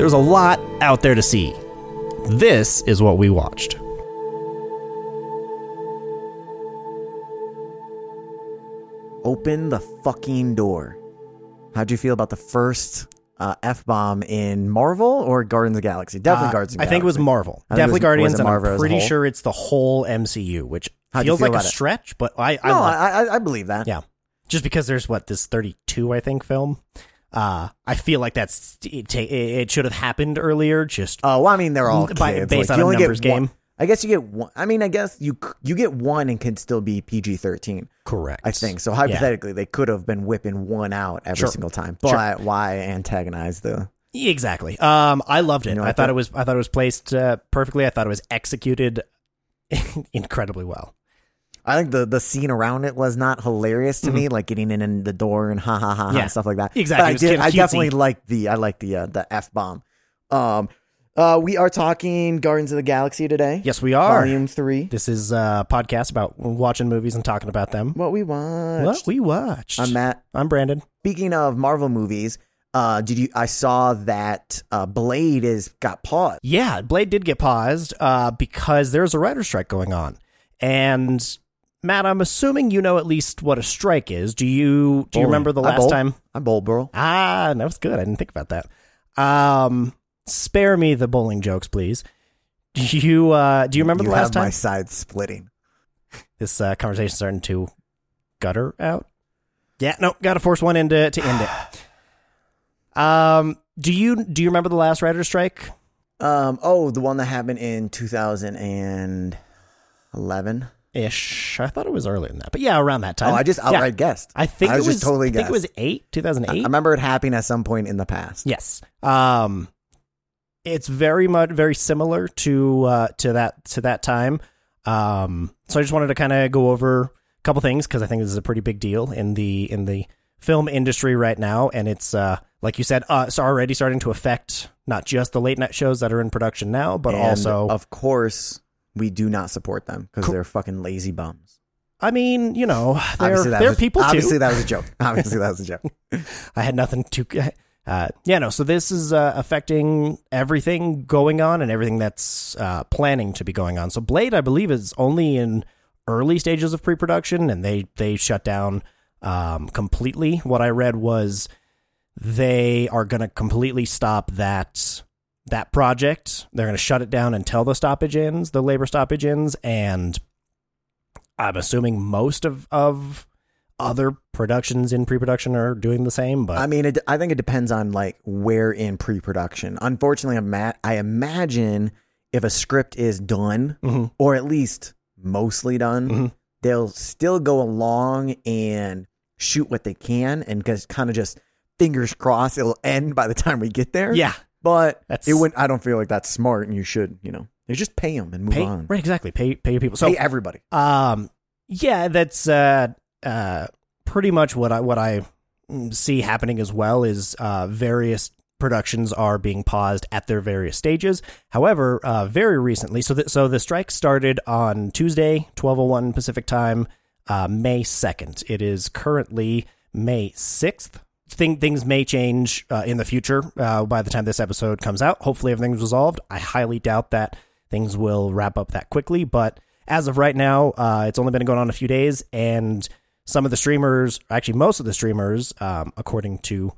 There's a lot out there to see. This is what we watched. Open the fucking door. How'd you feel about the first uh, F bomb in Marvel or Guardians of the Galaxy? Definitely Uh, Guardians of the I think it was Marvel. Definitely was- Guardians, was and Marvel I'm pretty sure it's the whole MCU, which How'd feels feel like a it? stretch, but I, I No, I, I, I believe that. Yeah. Just because there's what this 32 I think film. Uh I feel like that's it, it should have happened earlier just Oh, well, I mean, they're all By- kids. based Like, on you only numbers get one- game. I guess you get one. I mean, I guess you you get one and can still be PG thirteen. correct. I think so. Hypothetically, they could have been whipping one out every Sure. single time. Sure. But why antagonize the? Exactly. Um I loved it. You know, I I thought thought- it was I thought it was placed uh, perfectly. I thought it was executed incredibly well. I think the the scene around it was not hilarious to me, like getting in, in the door and ha ha ha, Mm-hmm. Yeah. and stuff like that. Exactly. But I did. I definitely like the. I like the uh, the f bomb. Um, uh, we are talking Guardians of the Galaxy today. Yes, we are. Volume three. This is a podcast about watching movies and talking about them. What we watched. What we watched. I'm Matt. I'm Brandon. Speaking of Marvel movies, uh, did you? I saw that uh, Blade is got paused. Yeah, Blade did get paused uh, because there's a writer's strike going on. And Matt, I'm assuming you know at least what a strike is. Do you do you Bowling. remember the I last bowl. time? I'm bold, bro. Ah, that was good. I didn't think about that. Um, spare me the bowling jokes, please. Do you uh, do you remember you the last have my time side splitting. this uh, conversation starting to gutter out? Yeah, no, got to force one in to, to end it. Um, do you do you remember the last writer's strike? Um. Oh, the one that happened in 2011. Ish. I thought it was earlier than that, but yeah, around that time. Oh, I just Yeah. outright guessed. I think I it was was just totally I think it was eight, two thousand eight. I remember it happening at some point in the past. Yes. Um, it's very much very similar to uh, to that to that time. Um, so I just wanted to kind of go over a couple things because I think this is a pretty big deal in the in the film industry right now, and it's uh, like you said, uh, it's already starting to affect not just the late night shows that are in production now, but And, also, of course, we do not support them because they're fucking lazy bums. I mean, you know, they're Obviously, that they're was, people Obviously, too. that was a joke. Obviously, that was a joke. I had nothing to. Uh, yeah, no. So this is uh, affecting everything going on and everything that's uh, planning to be going on. So Blade, I believe, is only in early stages of pre-production, and they they shut down um, completely. What I read was they are going to completely stop that that project. They're going to shut it down until the stoppage ends, the labor stoppage ends, and I'm assuming most of of other productions in pre-production are doing the same. But I mean, it, I think it depends on like where in pre-production. Unfortunately, I'm Matt. I imagine if a script is done Mhm. or at least mostly done, Mhm. they'll still go along and shoot what they can and just kind of just fingers crossed it'll end by the time we get there. yeah, but That's- it wouldn't. I don't feel like that's smart, and you should, you know, you just pay them and move pay on. right exactly pay pay your people. So pay everybody. um yeah, that's uh uh pretty much what I what I see happening as well is uh various productions are being paused at their various stages. However, uh very recently, so that so the strike started on Tuesday, 12:01 Pacific time, uh May 2nd. It is currently May 6th. Thing, things may change uh, in the future uh, by the time this episode comes out. Hopefully, everything's resolved. I highly doubt that things will wrap up that quickly, but as of right now, uh, it's only been going on a few days, and some of the streamers, actually most of the streamers, um, according to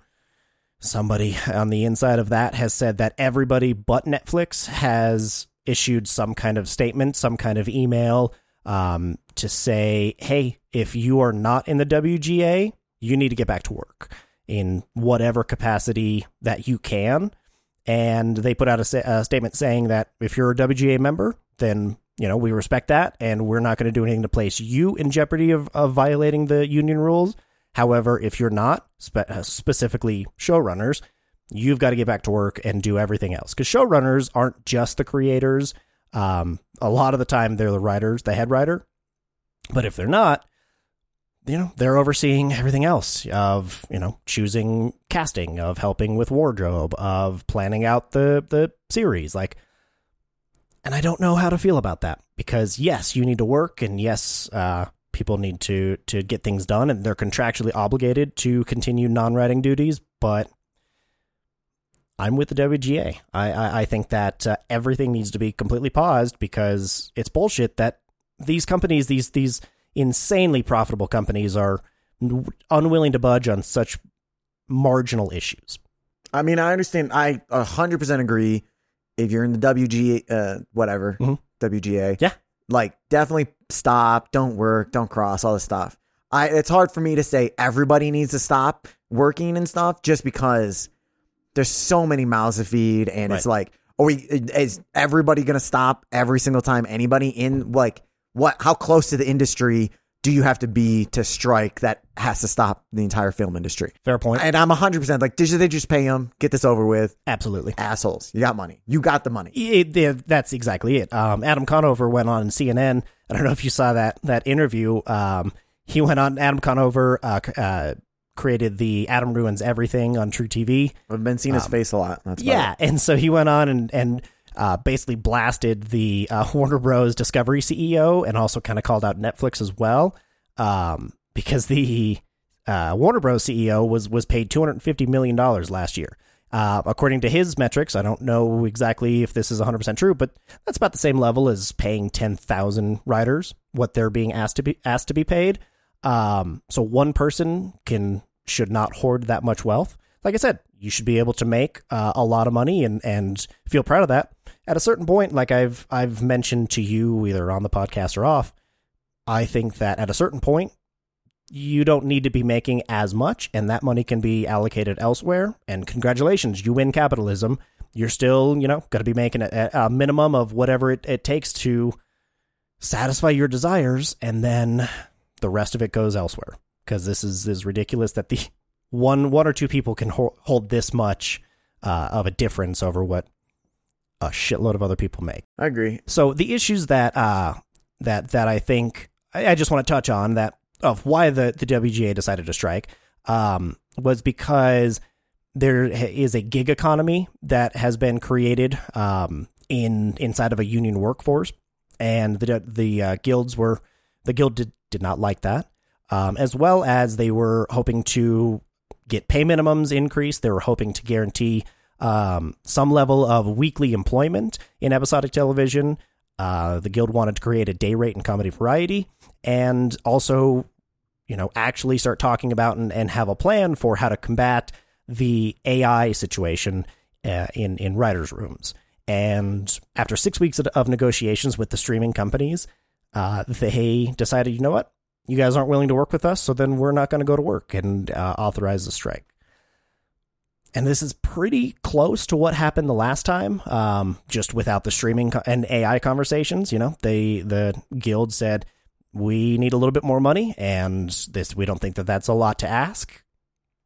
somebody on the inside of that, has said that everybody but Netflix has issued some kind of statement, some kind of email um, to say, hey, if you are not in the WGA, you need to get back to work in whatever capacity that you can. And they put out a, a statement saying that if you're a WGA member, then you know we respect that, and we're not going to do anything to place you in jeopardy of, of violating the union rules. However, if you're not spe- uh, specifically showrunners, you've got to get back to work and do everything else because showrunners aren't just the creators. Um, a lot of the time, they're the writers, the head writer. But if they're not, you know, they're overseeing everything else of, you know, choosing casting, of helping with wardrobe, of planning out the the series. Like and I don't know how to feel about that because yes, you need to work and yes, uh, people need to to get things done and they're contractually obligated to continue non-writing duties, but I'm with the WGA. I I, I think that uh, everything needs to be completely paused because it's bullshit that these companies, these these insanely profitable companies, are unwilling to budge on such marginal issues. I mean, I understand. I 100% agree. If you're in the WGA, uh, whatever, Mhm. WGA, Yeah. like definitely stop, don't work, don't cross, all this stuff. I it's hard for me to say everybody needs to stop working and stuff just because there's so many mouths to feed, and it's like, are we? Is everybody gonna stop every single time anybody in like what? How close to the industry do you have to be to strike that has to stop the entire film industry? Fair point. And I'm 100% like, did they just pay him? Get this over with. Absolutely. Assholes. You got money. You got the money. It, yeah, that's exactly it. Um, Adam Conover went on CNN. I don't know if you saw that that interview. Um, he went on. Adam Conover uh, uh, created the Adam Ruins Everything on truTV. I've been seeing his face a lot. Yeah, and so he went on and and uh, basically blasted the uh, Warner Bros. Discovery CEO and also kind of called out Netflix as well, um, because the uh, Warner Bros. CEO was was paid two hundred fifty million dollars last year. Uh, according to his metrics, I don't know exactly if this is 100% true, but that's about the same level as paying 10,000 writers what they're being asked to be asked to be paid. Um, so one person can should not hoard that much wealth. Like I said, you should be able to make uh, a lot of money and and feel proud of that. At a certain point, like I've I've mentioned to you either on the podcast or off, I think that at a certain point you don't need to be making as much and that money can be allocated elsewhere. And congratulations you win capitalism. You're still you know going to be making a, a minimum of whatever it, it takes to satisfy your desires and then the rest of it goes elsewhere. Because this is is ridiculous that the one one or two people can ho- hold this much uh, of a difference over what a shitload of other people make I agree. so the issues that uh that that I think I, I just want to touch on that of why the the WGA decided to strike um was because there is a gig economy that has been created um in inside of a union workforce and the the uh, guilds were the guild did, did not like that um as well as they were hoping to get pay minimums increased they were hoping to guarantee um, some level of weekly employment in episodic television. Uh, the guild wanted to create a day rate and comedy variety, and also, you know, actually start talking about and, and have a plan for how to combat the AI situation uh, in in writers' rooms. And after six weeks of, of negotiations with the streaming companies, uh, they decided, you know what, you guys aren't willing to work with us, so then we're not going to go to work and uh, authorize the strike and this is pretty close to what happened the last time um, just without the streaming co- and ai conversations you know they the guild said we need a little bit more money and this we don't think that that's a lot to ask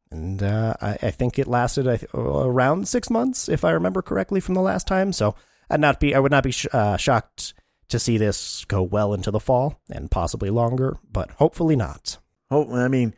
and uh, I, I think it lasted around six months if i remember correctly from the last time so i'd not be i would not be sh- uh, shocked to see this go well into the fall and possibly longer but hopefully not Hope. I mean,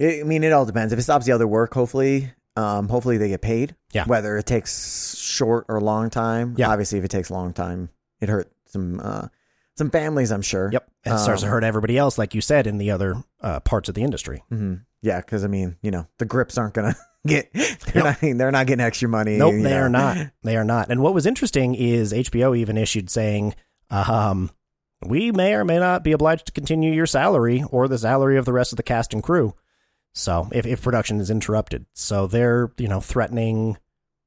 I mean, it all depends. If it stops the other work, hopefully, um, hopefully they get paid. Yeah. Whether it takes short or long time. Yeah. Obviously, if it takes a long time, it hurt some uh, some families. I'm sure. yep it starts to Um, hurt everybody else like you said in the other uh, parts of the industry hmm Yeah, because I mean, you know, the grips aren't gonna get. They're not. They're not getting extra money. Nope, they know. are not. They are not. And what was interesting is HBO even issued saying, um, we may or may not be obliged to continue your salary or the salary of the rest of the cast and crew. So if, if production is interrupted. So they're, you know, threatening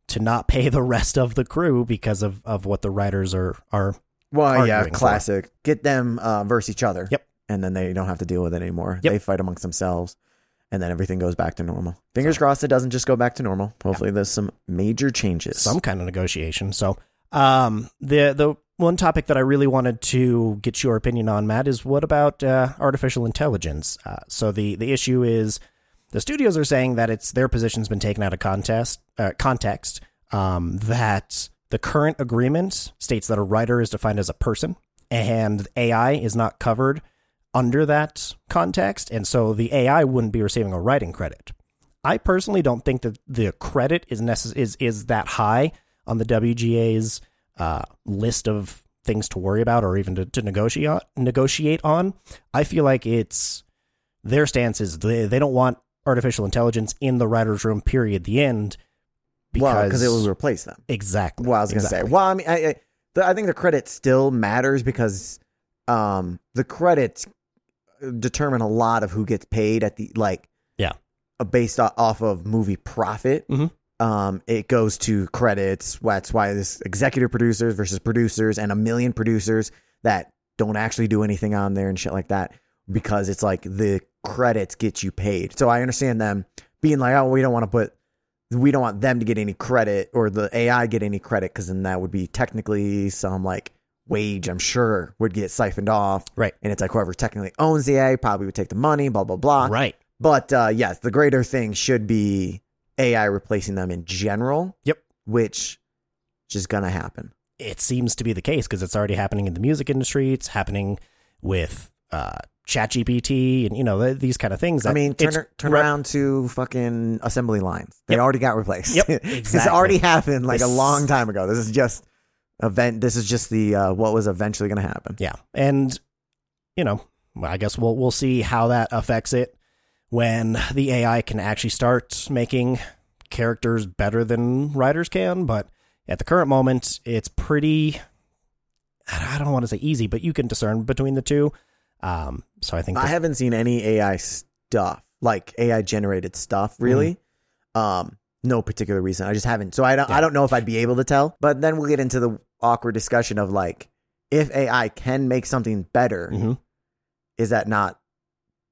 to not pay the rest of the crew because of, of what the writers are are Well, yeah, arguing for. classic. Get them uh, versus each other. Yep. And then they don't have to deal with it anymore. Yep. They fight amongst themselves, and then everything goes back to normal. Fingers crossed it doesn't just go back to normal. Hopefully, there's some major changes. some kind of negotiation. So um the the one topic that I really wanted to get your opinion on, Matt, is what about uh, artificial intelligence? Uh, so the the issue is The studios are saying that it's their position's been taken out of contest uh, context. Um, that the current agreement states that a writer is defined as a person, and AI is not covered under that context, and so the AI wouldn't be receiving a writing credit. I personally don't think that the credit is necess- is is that high on the WGA's uh, list of things to worry about or even to, to negotiate negotiate on. I feel like it's their stance is they, they don't want artificial intelligence in the writers' room. Period. The end. well, because it will replace them. exactly. Well, I was gonna exactly. say. Well, I mean, I, I, the, I think the credit still matters because um, the credits determine a lot of who gets paid at the like. Yeah. uh, Based off of movie profit. Mhm. Um, it goes to credits. That's why this executive producers versus producers and a million producers that don't actually do anything on there and shit like that because it's like the credits get you paid. So I understand them being like, oh, we don't want to put we don't want them to get any credit or the AI get any credit because then that would be technically some like wage, I'm sure, would get siphoned off. Right. And it's like whoever technically owns the AI probably would take the money, blah, blah, blah. Right. But uh, yes, the greater thing should be AI replacing them in general. Yep. Which is going to happen. it seems to be the case because it's already happening in the music industry. It's happening with uh, ChatGPT and you know th- these kind of things. I mean, turn, turn re- around to fucking assembly lines. They Yep. already got replaced. Yep, exactly. already happened like a long time ago. This is just event. This is just the uh, what was eventually going to happen. Yeah, and you know, I guess we'll we'll see how that affects it when the AI can actually start making characters better than writers can. But at the current moment, it's pretty. I don't want to say easy, but you can discern between the two. Um, so I think I haven't seen any AI stuff like AI generated stuff really. Um, no particular reason. I just haven't. So I don't. Yeah. I don't know if I'd be able to tell. But then we'll get into the awkward discussion of like, if AI can make something better, Mhm. is that not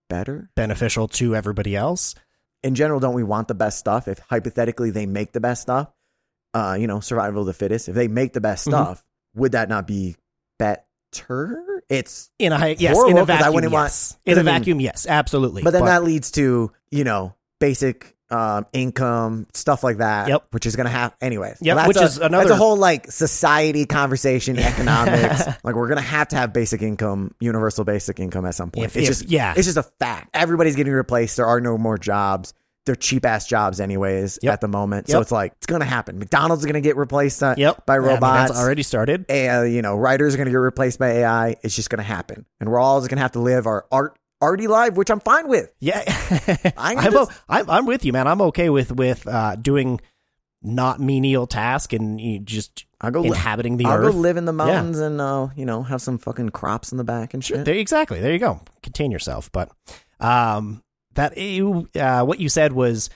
better? beneficial to everybody else. in general, don't we want the best stuff? If hypothetically they make the best stuff, uh, you know, survival of the fittest. If they make the best Mhm. stuff, would that not be It's, In a yes, in a 'cause I vacuum, wouldn't want- yes. in a I mean- vacuum, yes, absolutely. but then that leads to you know basic um, income stuff like that. Yep. which is gonna have anyways. Yep, that's which a- is another- That's a whole like society conversation, economics. like we're gonna have to have basic income, universal basic income at some point. If- it's if- just yeah. it's just a fact. Everybody's getting replaced. There are no more jobs. They're cheap ass jobs anyways Yep. at the moment. So it's like it's gonna happen. McDonald's is gonna get replaced uh, yep, by I mean, robots. already started. and you know, writers are gonna get replaced by AI. It's just gonna happen, and we're all just gonna have to live our art arty life, which I'm fine with. Yeah, I'm, just- I'm I'm with you, man. I'm okay with with uh, doing not menial task and you just I'll go. Li- inhabiting the I'll earth. go live in the mountains and uh, you know have some fucking crops in the back and shit. There, exactly. There you go. Contain yourself. But um, that you, uh, what you said was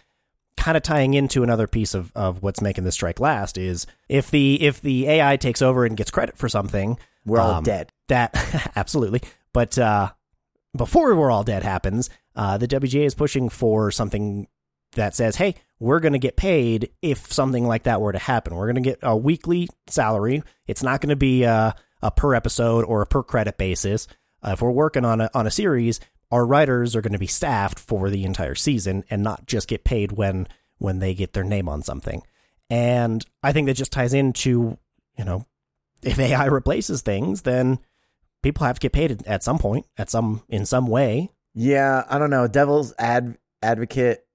kind of tying into another piece of, of what's making this strike last is if the if the AI takes over and gets credit for something, We're all um, dead. That absolutely. But uh, before we're all dead happens, uh, the WGA is pushing for something that says, "Hey, we're going to get paid if something like that were to happen. We're going to get a weekly salary. It's not going to be a, a per episode or a per credit basis. Uh, if we're working on a on a series, our writers are going to be staffed for the entire season and not just get paid when when they get their name on something." And I think that just ties into, you know, if AI replaces things, then people have to get paid at some point, at some in some way. Yeah, I don't know. Devil's ad advocate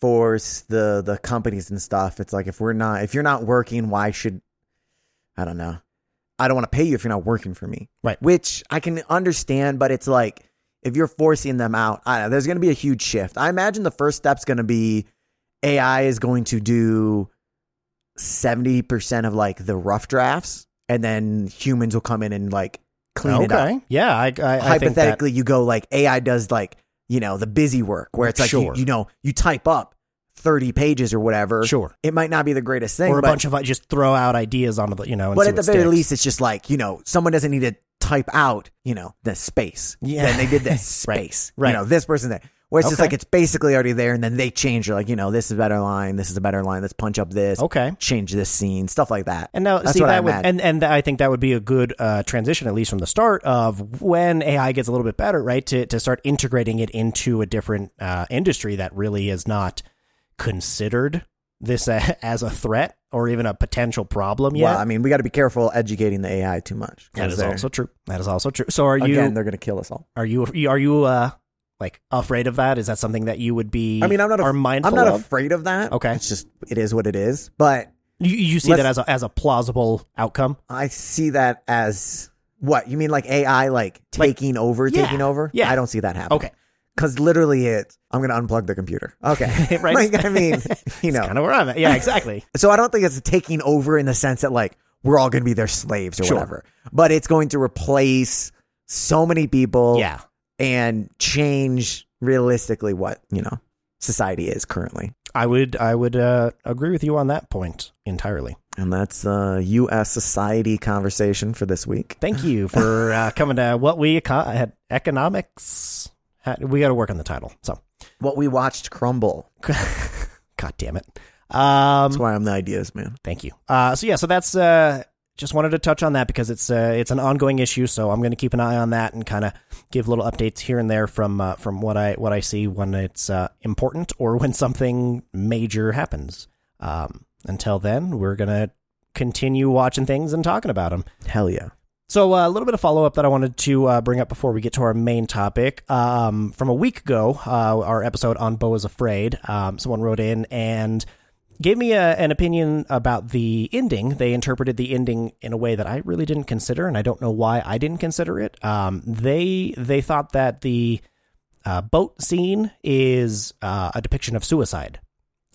for the the companies and stuff. It's like if we're not if you're not working, why should I don't know. I don't want to pay you if you're not working for me. Right. Which I can understand, but it's like if you're forcing them out, I don't know, there's going to be a huge shift. I imagine the first step's going to be AI is going to do 70% of like the rough drafts and then humans will come in and like clean it up okay, yeah, I, I, I think that hypothetically you go like AI does like you know the busy work where it's like you- Sure. you, know you type up 30 pages or whatever sure, it might not be the greatest thing or a but, bunch of just throw out ideas onto the you know, and but at the very sticks. least it's just like you know someone doesn't need to type out you know the space Yeah. then they did this space Right. you know this person there. Where it's just Okay. like it's basically already there, and then they change it. Like you know, this is a better line, this is a better line. Let's punch up this. Okay. Change this scene, stuff like that. And now, That's see what I that would, and and I think that would be a good uh, transition, at least from the start of when AI gets a little bit better, right? To to start integrating it into a different uh, industry that really is not considered this a, as a threat or even a potential problem yet. Well, I mean, we got to be careful educating the AI too much. That is also true. That is also true. So, are you again, they're going to kill us all. are you are you uh like afraid of that? Is that something that you would be? I mean, I'm not. are af- mindful I'm not of? afraid of that. Okay. it's just it is what it is. But You, you see that as a as a plausible outcome? I see that as what you mean, like AI, like taking over, yeah, taking over. yeah. I don't see that happening. Okay, because literally, it. I'm going to unplug the computer. Okay, Right. Like I mean, you know, kind of where I'm at. Yeah, exactly. so I don't think it's taking over in the sense that like we're all going to be their slaves or Sure. whatever. But it's going to replace so many people. yeah. and change realistically what you know society is currently. I would I would uh, agree with you on that point entirely. And that's uh U.S. society conversation for this week. Thank you for uh, coming to what we had economics. We got to work on the title. So, What we watched crumble. God damn it. Um, That's why I'm the ideas man. Thank you. Uh, so yeah, so that's uh, just wanted to touch on that because it's uh, it's an ongoing issue. So I'm going to keep an eye on that and kind of give little updates here and there from uh, from what I what I see when it's uh, important or when something major happens. Um, until then, we're gonna continue watching things and talking about them. Hell yeah. So uh, a little bit of follow up that I wanted to uh, bring up before we get to our main topic. Um, from a week ago, uh, our episode on Beau is Afraid, um, someone wrote in and gave me a, an opinion about the ending. They interpreted the ending in a way that I really didn't consider, and I don't know why I didn't consider it. Um, they they thought that the uh, boat scene is uh, a depiction of suicide,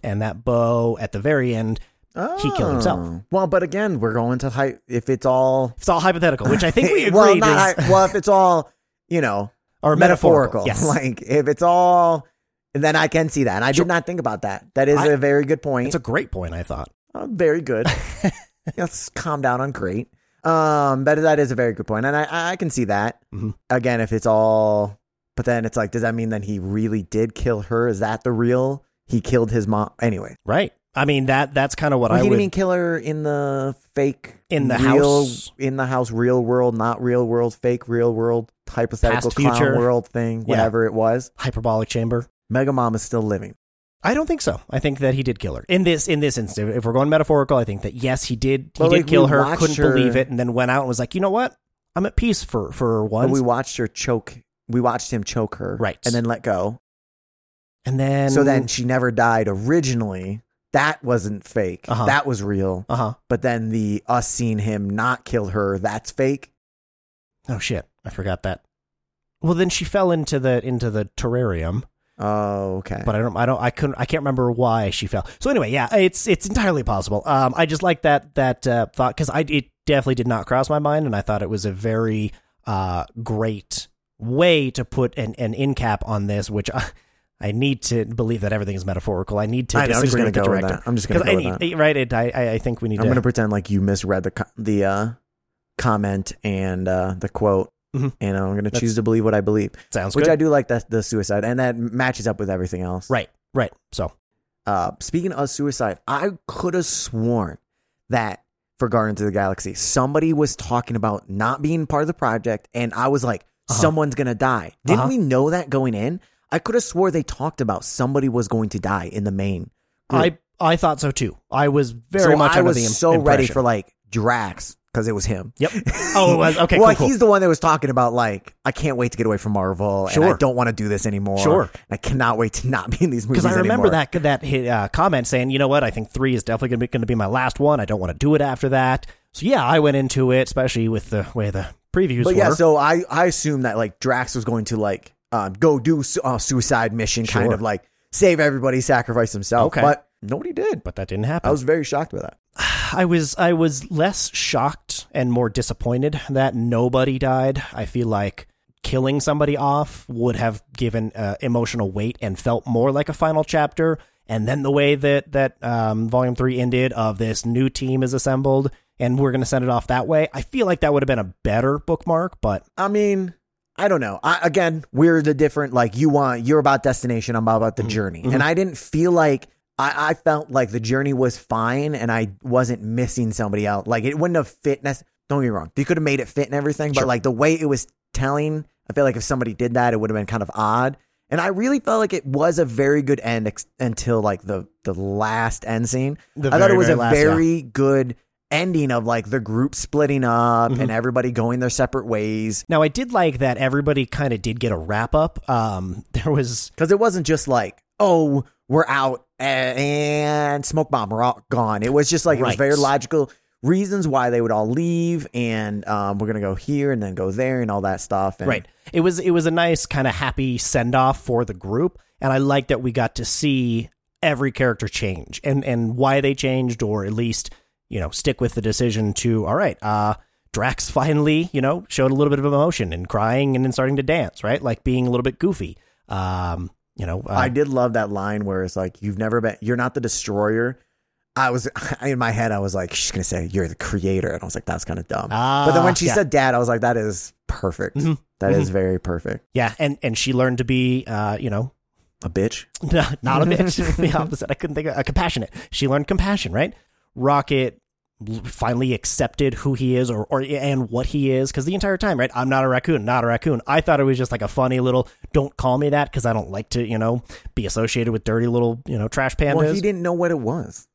and that Beau at the very end He killed himself. Oh. Well, but again, we're going to hy- if it's all it's all hypothetical, which I think we agreed well, not, hy- well, if it's all you know or metaphorical, Yes, like if it's all, then I can see that. And I Sure. did not think about that. That is I- a very good point. it's a great point. I thought. Uh, very good. Let's calm down on great. Um, but that is a very good point, and I I can see that. Mhm. Again, if it's all, but then it's like, does that mean that he really did kill her? Is that the real? He killed his mom anyway. Right. I mean that that's kind of what Well, I he would. didn't even kill in the fake In the real, house. in the house, real world, not real world, fake real world, hypothetical Past, clown future. world thing, Yeah. whatever it was. hyperbolic chamber. Mega Mom is still living. I don't think so. I think that he did kill her in this in this instance. If we're going metaphorical, I think that yes, he did. He did like, kill her. Couldn't her- believe it, and then went out and was like, you know what? I'm at peace for for But once. we watched her choke. We watched him choke her, Right. and then let go. and then so then she never died originally. That wasn't fake. Uh-huh. That was real. uh huh. But then the us seeing him not kill her, that's fake. Oh shit! I forgot that. Well, then she fell into the into the terrarium, Oh, okay. but I don't. I don't. I couldn't. I can't remember why she fell. So anyway, yeah, it's it's entirely possible. Um, I just like that that uh, thought because I it definitely did not cross my mind, and I thought it was a very uh great way to put an an in cap on this, which I. I need to believe that everything is metaphorical. I need to I know, I'm just with the go with director. that. I'm just gonna 'Cause go I with need, right. It, I I think we need I'm to. gonna pretend like you misread the the uh, comment and uh, the quote, Mhm. and I'm gonna choose to believe what I believe, sounds good. which good. I do like that the suicide, and that matches up with everything else. right. Right. So Uh, speaking of suicide, I could have sworn that for Guardians of the Galaxy, somebody was talking about not being part of the project, and I was like, Uh-huh. someone's gonna die. Didn't Uh-huh. we know that going in? I could have swore they talked about somebody was going to die in the main. group. I I thought so too. I was very so much I was im- so ready for like Drax because it was him. Yep. Oh, it was okay. well, cool, cool. he's the one that was talking about like I can't wait to get away from Marvel. and I Sure. don't want to do this anymore. Sure. I cannot wait to not be in these movies. because I remember anymore. that that uh, comment saying, you know what, I think three is definitely going to be going to be my last one. I don't want to do it after that. So yeah, I went into it, especially with the way the previews But were. yeah, so I I assumed that like Drax was going to like um, go do su- uh, suicide mission, kind of like save everybody, sacrifice himself. Okay. But nobody did. but that didn't happen. I was very shocked by that. I was I was less shocked and more disappointed that nobody died. I feel like killing somebody off would have given uh, emotional weight and felt more like a final chapter. And then the way that that um, Volume Three ended, of this new team is assembled, and we're going to send it off that way. I feel like that would have been a better bookmark. But I mean, I don't know. I, again, we're the different. Like you want, you're about destination. I'm about the mm-hmm. journey, mm-hmm. and I didn't feel like I, I felt like the journey was fine, and I wasn't missing somebody out. Like it wouldn't have fit. nec- Don't get me wrong. You could have made it fit and everything, but like the way it was telling, I feel like if somebody did that, it would have been kind of odd. And I really felt like it was a very good end ex- until like the the last end scene. The I thought it was a last, yeah. very good ending of like the group splitting up Mm-hmm. and everybody going their separate ways. Now I did like that everybody kind of did get a wrap up. Um, there was Because it wasn't just like, oh, we're out and smoke bomb, we're all gone. It was just like it was very logical reasons why they would all leave, and um, we're gonna go here and then go there and all that stuff. And right. It was it was a nice kind of happy send off for the group, and I like that we got to see every character change and and why they changed, or at least you know stick with the decision to all right. Uh, Drax finally you know showed a little bit of emotion and crying and then starting to dance, right? Like being a little bit goofy. Um, you know, uh, I did love that line where it's like, "You've never been, you're not the destroyer." I was in my head, I was like, "She's gonna say you're the creator," and I was like, "That's kind of dumb." Ah, but then when she yeah. said "dad," I was like, "That is perfect. Mhm. That is Mhm. very perfect." yeah, and and she learned to be uh, you know A bitch. No, not a bitch. the opposite. I couldn't think of a compassionate. She learned compassion, right? Rocket finally accepted who he is or, or and what he is because the entire time right i'm not a raccoon not a raccoon i thought it was just like a funny little don't call me that because i don't like to you know be associated with dirty little you know trash pandas Well, he didn't know what it was.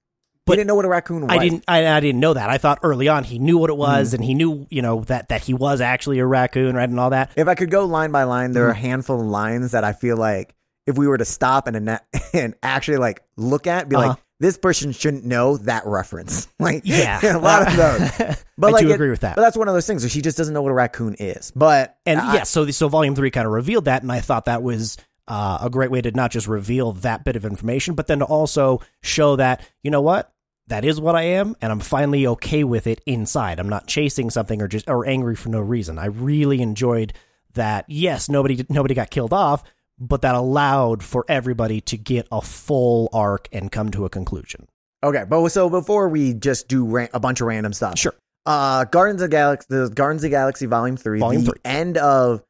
But he didn't know what a raccoon was. I didn't. I, I didn't know that. I thought early on he knew what it was, and he knew, you know, that that he was actually a raccoon, right, and all that. If I could go line by line, there are a Mm-hmm. handful of lines that I feel like if we were to stop and and actually like look at, be Uh-huh. like, this person shouldn't know that reference. Like, Yeah, a lot of those. But I like, do it- agree with that. But that's one of those things where she just doesn't know what a raccoon is. But And I- yeah, so the, so volume three kind of revealed that, and I thought that was uh, a great way to not just reveal that bit of information, but then to also show that you know what that is what I am, and I'm finally okay with it inside. I'm not chasing something or just or angry for no reason. I really enjoyed that. Yes, nobody nobody got killed off, but that allowed for everybody to get a full arc and come to a conclusion. okay, but so before we just do ra- a bunch of random stuff, Sure. Uh, Guardians of Galaxy, the Guardians of Galaxy Volume Three, Volume the three. end of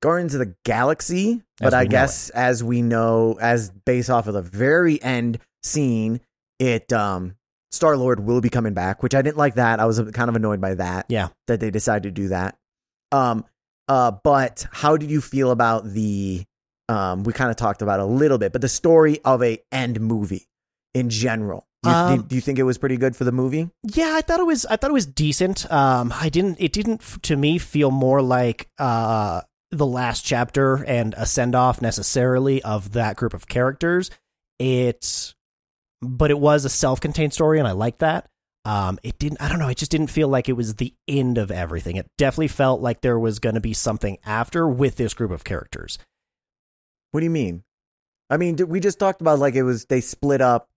Guardians of the Galaxy. But I guess as we know, as based off of the very end scene, it um Star Lord will be coming back, which I didn't like that. I was kind of annoyed by that. Yeah. that they decided to do that. Um, uh, but how did you feel about the? Um, we kind of talked about a little bit, but the story of a end movie in general. You, Um, do, do you think it was pretty good for the movie? Yeah, I thought it was. I thought it was decent. Um, I didn't. It didn't to me feel more like uh the last chapter and a send off necessarily of that group of characters. It, but it was a self contained story, and I like that. Um, it didn't. I don't know. It just didn't feel like it was the end of everything. It definitely felt like there was going to be something after with this group of characters. What do you mean? I mean, we just talked about like it was they split up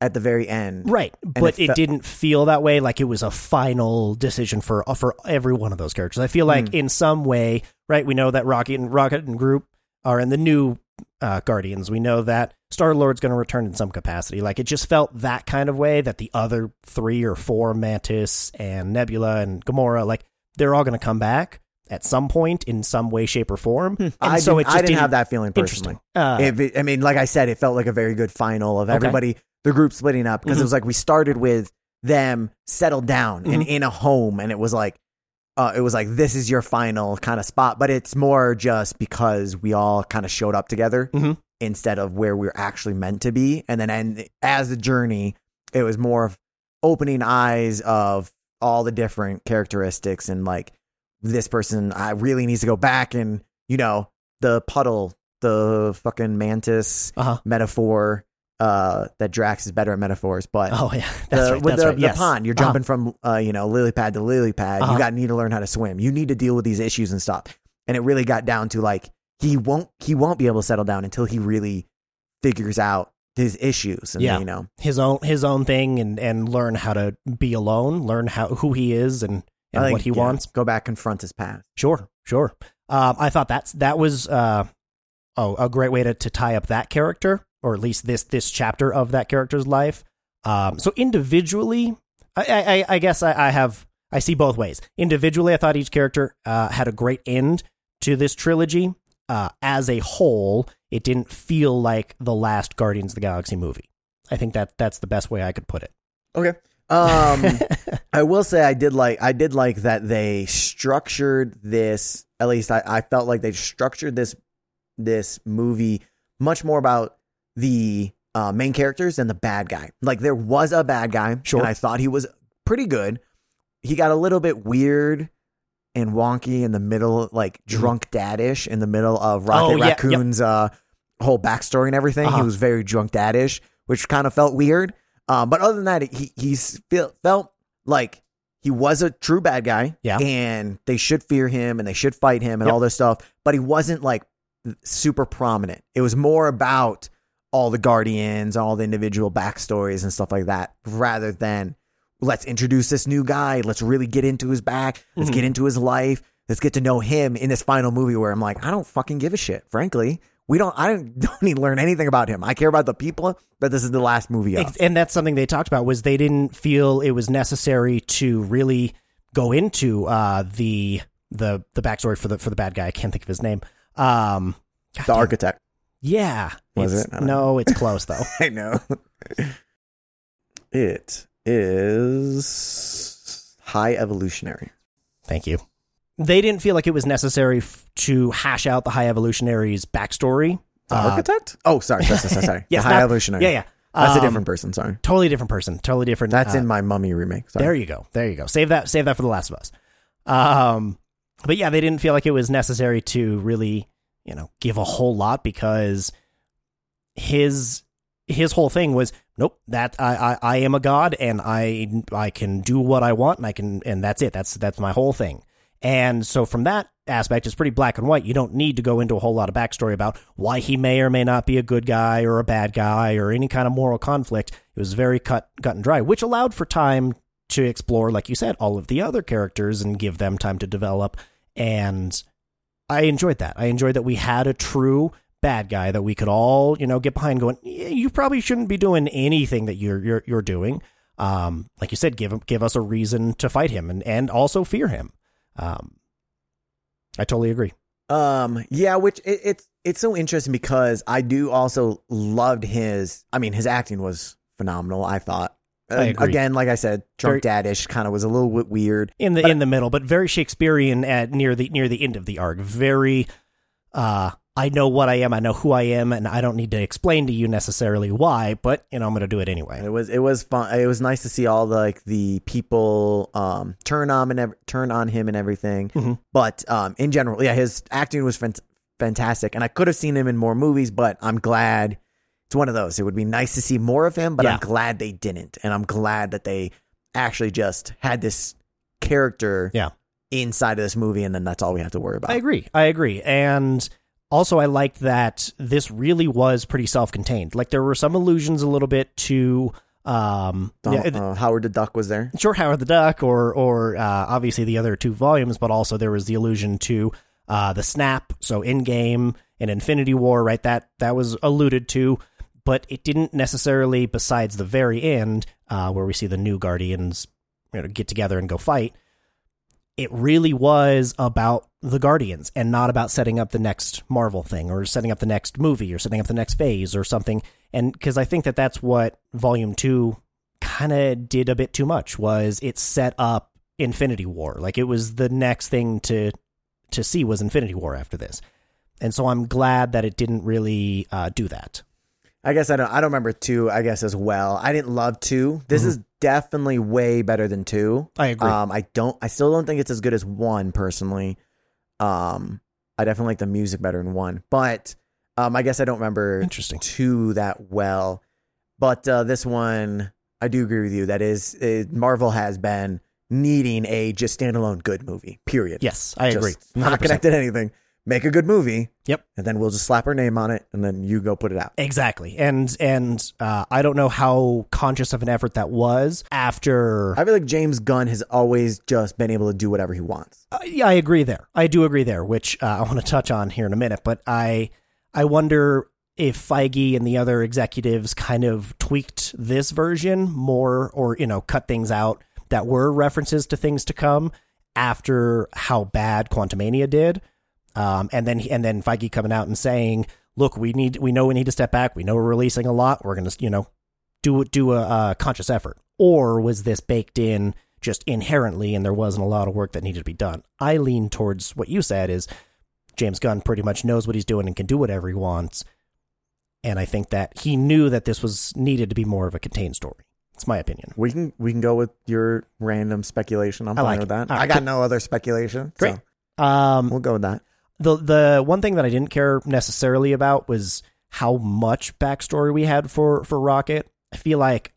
at the very end. Right, but it it, fe- didn't feel that way. Like it was a final decision for for every one of those characters. I feel like Hmm. in some way, right? We know that Rocket and Rocket and Groot are in the new uh, Guardians. We know that Star Lord's going to return in some capacity. Like it just felt that kind of way that the other three or four, Mantis and Nebula and Gamora, like they're all going to come back at some point in some way, shape, or form. And Hmm. I so didn't, it just I didn't have that feeling personally. Uh, If it, I mean, like I said, it felt like a very good final of Okay. everybody, the group splitting up because Mhm. it was like we started with them settled down and Mhm. in a home, and it was like, uh, it was like this is your final kind of spot, but it's more just because we all kind of showed up together Mhm. instead of where we are actually meant to be, and then and as the journey, it was more of opening eyes of all the different characteristics and like this person I really needs to go back and you know the puddle the fucking mantis uh-huh. metaphor uh that Drax is better at metaphors but Oh yeah, that's the, right. with the, right. the Yes. pond you're Uh-huh. jumping from uh you know lily pad to lily pad Uh-huh. you got need to learn how to swim you need to deal with these issues and stuff and it really got down to like he won't he won't be able to settle down until he really figures out his issues and Yeah. you know his own his own thing and and learn how to be alone, learn how who he is and and think, what he yeah, wants. go back confront his past Sure, sure. Um, I thought that's that was uh, oh a great way to to tie up that character, or at least this this chapter of that character's life. Um, so individually, I I, I guess I, I have I see both ways. Individually, I thought each character uh, had a great end to this trilogy, uh, as a whole, it didn't feel like the last Guardians of the Galaxy movie. I think that that's the best way I could put it. Okay. Um, I will say I did like I did like that they structured this. At least I, I felt like they structured this this movie much more about the uh, main characters than the bad guy. Like there was a bad guy, Sure. and I thought he was pretty good. He got a little bit weird and wonky in the middle, like drunk dadish in the middle of Rocket Mm-hmm. Oh, yeah, yep. Raccoon's uh, whole backstory and everything. Uh-huh. He was very drunk dadish, which kind of felt weird. Um, but other than that, he he's feel, felt like he was a true bad guy. Yeah. and they should fear him and they should fight him and Yep. all this stuff. But he wasn't like super prominent. It was more about all the guardians, all the individual backstories and stuff like that, rather than let's introduce this new guy. Let's really get into his back. Let's Mhm. get into his life. Let's get to know him in this final movie where I'm like, I don't fucking give a shit. Frankly, we don't. I don't, don't need to learn anything about him. I care about the people that this is the last movie of. And that's something they talked about was they didn't feel it was necessary to really go into uh, the the the backstory for the for the bad guy. I can't think of his name. Um, the architect. yeah, Was It's- it? No, it's close though. I know. it is high evolutionary. Thank you. They didn't feel like it was necessary f- to hash out the High Evolutionary's backstory. The Uh, architect? Oh, sorry, sorry, sorry. sorry. Yes, the high not- evolutionary. Yeah, yeah. That's a Um, different person. Sorry, Totally different person. Totally different. that's uh, in my Mummy remake. Sorry. There you go. There you go. Save that. Save that for the Last of Us. Um, but yeah, they didn't feel like it was necessary to really, you know, give a whole lot because his his whole thing was nope that I, I I am a god and I I can do what I want and I can and that's it that's that's my whole thing and so from that aspect it's pretty black and white. You don't need to go into a whole lot of backstory about why he may or may not be a good guy or a bad guy or any kind of moral conflict. It was very cut cut and dry which allowed for time to explore like you said all of the other characters and give them time to develop. And I enjoyed that. I enjoyed that we had a true bad guy that we could all you know get behind going you probably shouldn't be doing anything that you're you're, you're doing. Um like you said give give us a reason to fight him and and also fear him um i totally agree Um, yeah, which it, it's it's so interesting because I do also loved his. I mean, his acting was phenomenal. I thought. I. Again, like I said, drunk daddish kind of was a little bit weird. in the in the middle but very shakespearean at near the near the end of the arc very uh i know what i am i know who i am and i don't need to explain to you necessarily why but you know i'm gonna do it anyway It was it was fun. It was nice to see all the like the people um turn on and ev- turn on him and everything. Mhm. But um in general, yeah, his acting was fant- fantastic, and I could have seen him in more movies, but I'm glad it's one of those. It would be nice to see more of him, but Yeah. I'm glad they didn't, and I'm glad that they actually just had this character Yeah. inside of this movie, and then that's all we have to worry about. I agree. I agree. And also, I liked that this really was pretty self-contained. Like there were some allusions a little bit to, um, Donald- yeah, uh, Howard the Duck was there. sure Howard the Duck, or or uh, obviously the other two volumes, but also there was the allusion to uh, the snap. So Endgame and Infinity War, right? That that was alluded to, but it didn't necessarily. Besides the very end, uh, where we see the new Guardians, you know, get together and go fight. It really was about the Guardians and not about setting up the next Marvel thing or setting up the next movie or setting up the next phase or something. And because I think that that's what Volume Two kind of did a bit too much was it set up Infinity War. Like it was the next thing to to see was Infinity War after this. And so I'm glad that it didn't really uh, do that. I guess I don't. I don't remember two. I guess as well. I didn't love two. This Mhm. is definitely way better than two. I agree. Um, I don't. I still don't think it's as good as one personally. Um, I definitely like the music better in one, but um, I guess I don't remember Interesting. two that well. But uh, this one, I do agree with you. That is, it, Marvel has been needing a just standalone good movie. Period. Yes, I Just agree. Not 100%. connected to anything. Make a good movie. Yep. And then we'll just slap our name on it, and then you go put it out. Exactly. And and uh, I don't know how conscious of an effort that was after I feel like James Gunn has always just been able to do whatever he wants. Uh, yeah, I agree there. I do agree there, which uh, I want to touch on here in a minute. But I, I wonder if Feige and the other executives kind of tweaked this version more, or you know, cut things out that were references to things to come after how bad Quantumania did. Um, and then and then Feige coming out and saying, "Look, we need we know we need to step back. We know we're releasing a lot. We're going to you know do do a, a conscious effort." Or was this baked in just inherently, and there wasn't a lot of work that needed to be done? I lean towards what you said is James Gunn pretty much knows what he's doing and can do whatever he wants. And I think that he knew that this was needed to be more of a contained story. It's my opinion. We can we can go with your random speculation. I'm I fine like with it. that. Right, I got no other speculation. Great. So Um, we'll go with that. The the one thing that I didn't care necessarily about was how much backstory we had for for Rocket. I feel like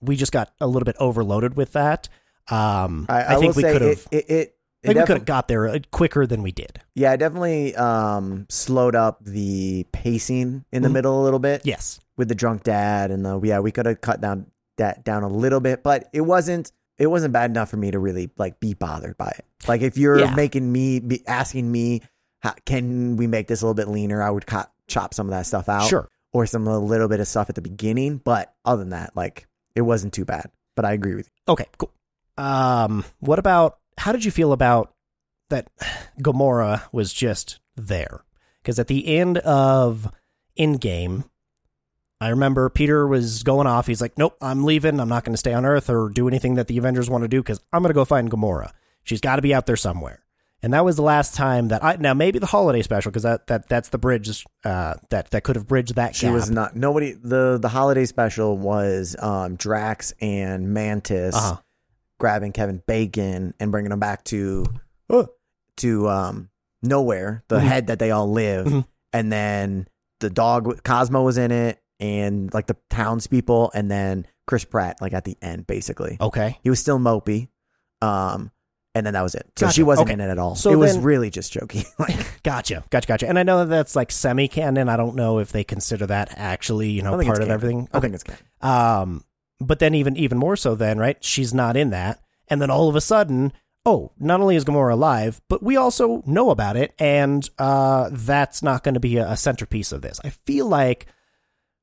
we just got a little bit overloaded with that. Um, I, I, I think we could have. it. It, it, I think we could have got there uh, quicker than we did. yeah, it definitely um, slowed up the pacing in the Mhm. middle a little bit Yes. with the drunk dad and the yeah. We could have cut down that down a little bit, but it wasn't. It wasn't bad enough for me to really like be bothered by it. Like if you're Yeah. making me be asking me, how, can we make this a little bit leaner? I would chop some of that stuff out. Sure. or some a little bit of stuff at the beginning. But other than that, like it wasn't too bad. But I agree with you. Okay. Cool. Um, what about how did you feel about that? Gamora was just there because at the end of Endgame, I remember Peter was going off. He's like, "Nope, I'm leaving. I'm not going to stay on Earth or do anything that the Avengers want to do because I'm going to go find Gamora. She's got to be out there somewhere." And that was the last time that I now maybe the holiday special because that, that that's the bridge uh, that that could have bridged that She gap. was not nobody. the The holiday special was um, Drax and Mantis Uh-huh. grabbing Kevin Bacon and bringing him back to Oh. to um, nowhere, the Mhm. head that they all live, Mhm. and then the dog Cosmo was in it, and like the townspeople, and then Chris Pratt, like at the end, basically. okay. He was still mopey. Um, and then that was it. So Gotcha. she wasn't Okay. in it at all. So it was really just jokey. like, Gotcha, gotcha, gotcha. And I know that that's like semi canon. I don't know if they consider that actually, you know, part of canon. everything. I think it's canon. Um, but then even even more so, then right, she's not in that, and then all of a sudden, oh, not only is Gamora alive, but we also know about it, and uh, that's not going to be a, a centerpiece of this. I feel like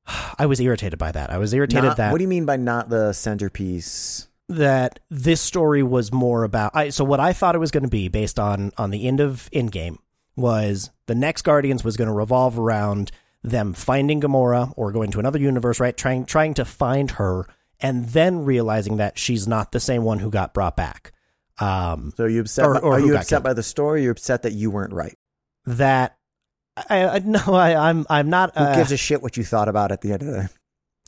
I was irritated by that. I was irritated Not- that what do you mean by not the centerpiece? that this story was more about I so what I thought it was going to be based on on the end of Endgame was the next Guardians was going to revolve around them finding Gamora or going to another universe, right? Trying trying to find her and then realizing that she's not the same one who got brought back. Um So you upset? Or- by, or are you upset killed. by the story? Or you're upset that you weren't right. that I, I no I I'm I'm not Who uh, gives a shit what you thought about at the end of the day?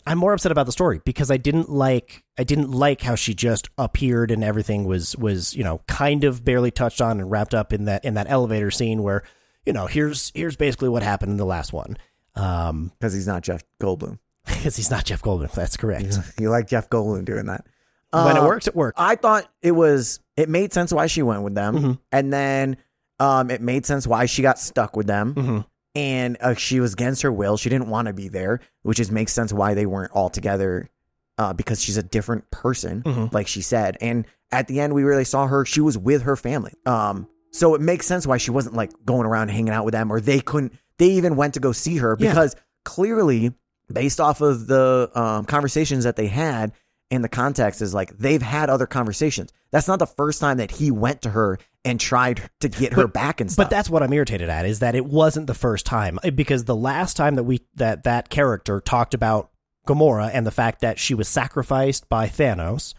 I'm more upset about the story because I didn't like I didn't like how she just appeared and everything was was you know kind of barely touched on and wrapped up in that in that elevator scene where you know here's here's basically what happened in the last one um Because he's not Jeff Goldblum. because he's not Jeff Goldblum that's correct You like Jeff Goldblum doing that. when it Uh, works it works I thought it was. It made sense why she went with them, Mhm. and then um, it made sense why she got stuck with them. hmm and uh, she was against her will. She didn't want to be there, which is makes sense why they weren't all together uh, because she's a different person, Mhm. like she said. And at the end, we really saw her. She was with her family. Um, so it makes sense why she wasn't like going around hanging out with them, or they couldn't. They even went to go see her Yeah. because clearly, based off of the um, conversations that they had. And the context is like they've had other conversations. That's not the first time that he went to her and tried to get her But- back and stuff. But that's what I'm irritated at is that it wasn't the first time Uh, because the last time that we that that character talked about Gamora and the fact that she was sacrificed by Thanos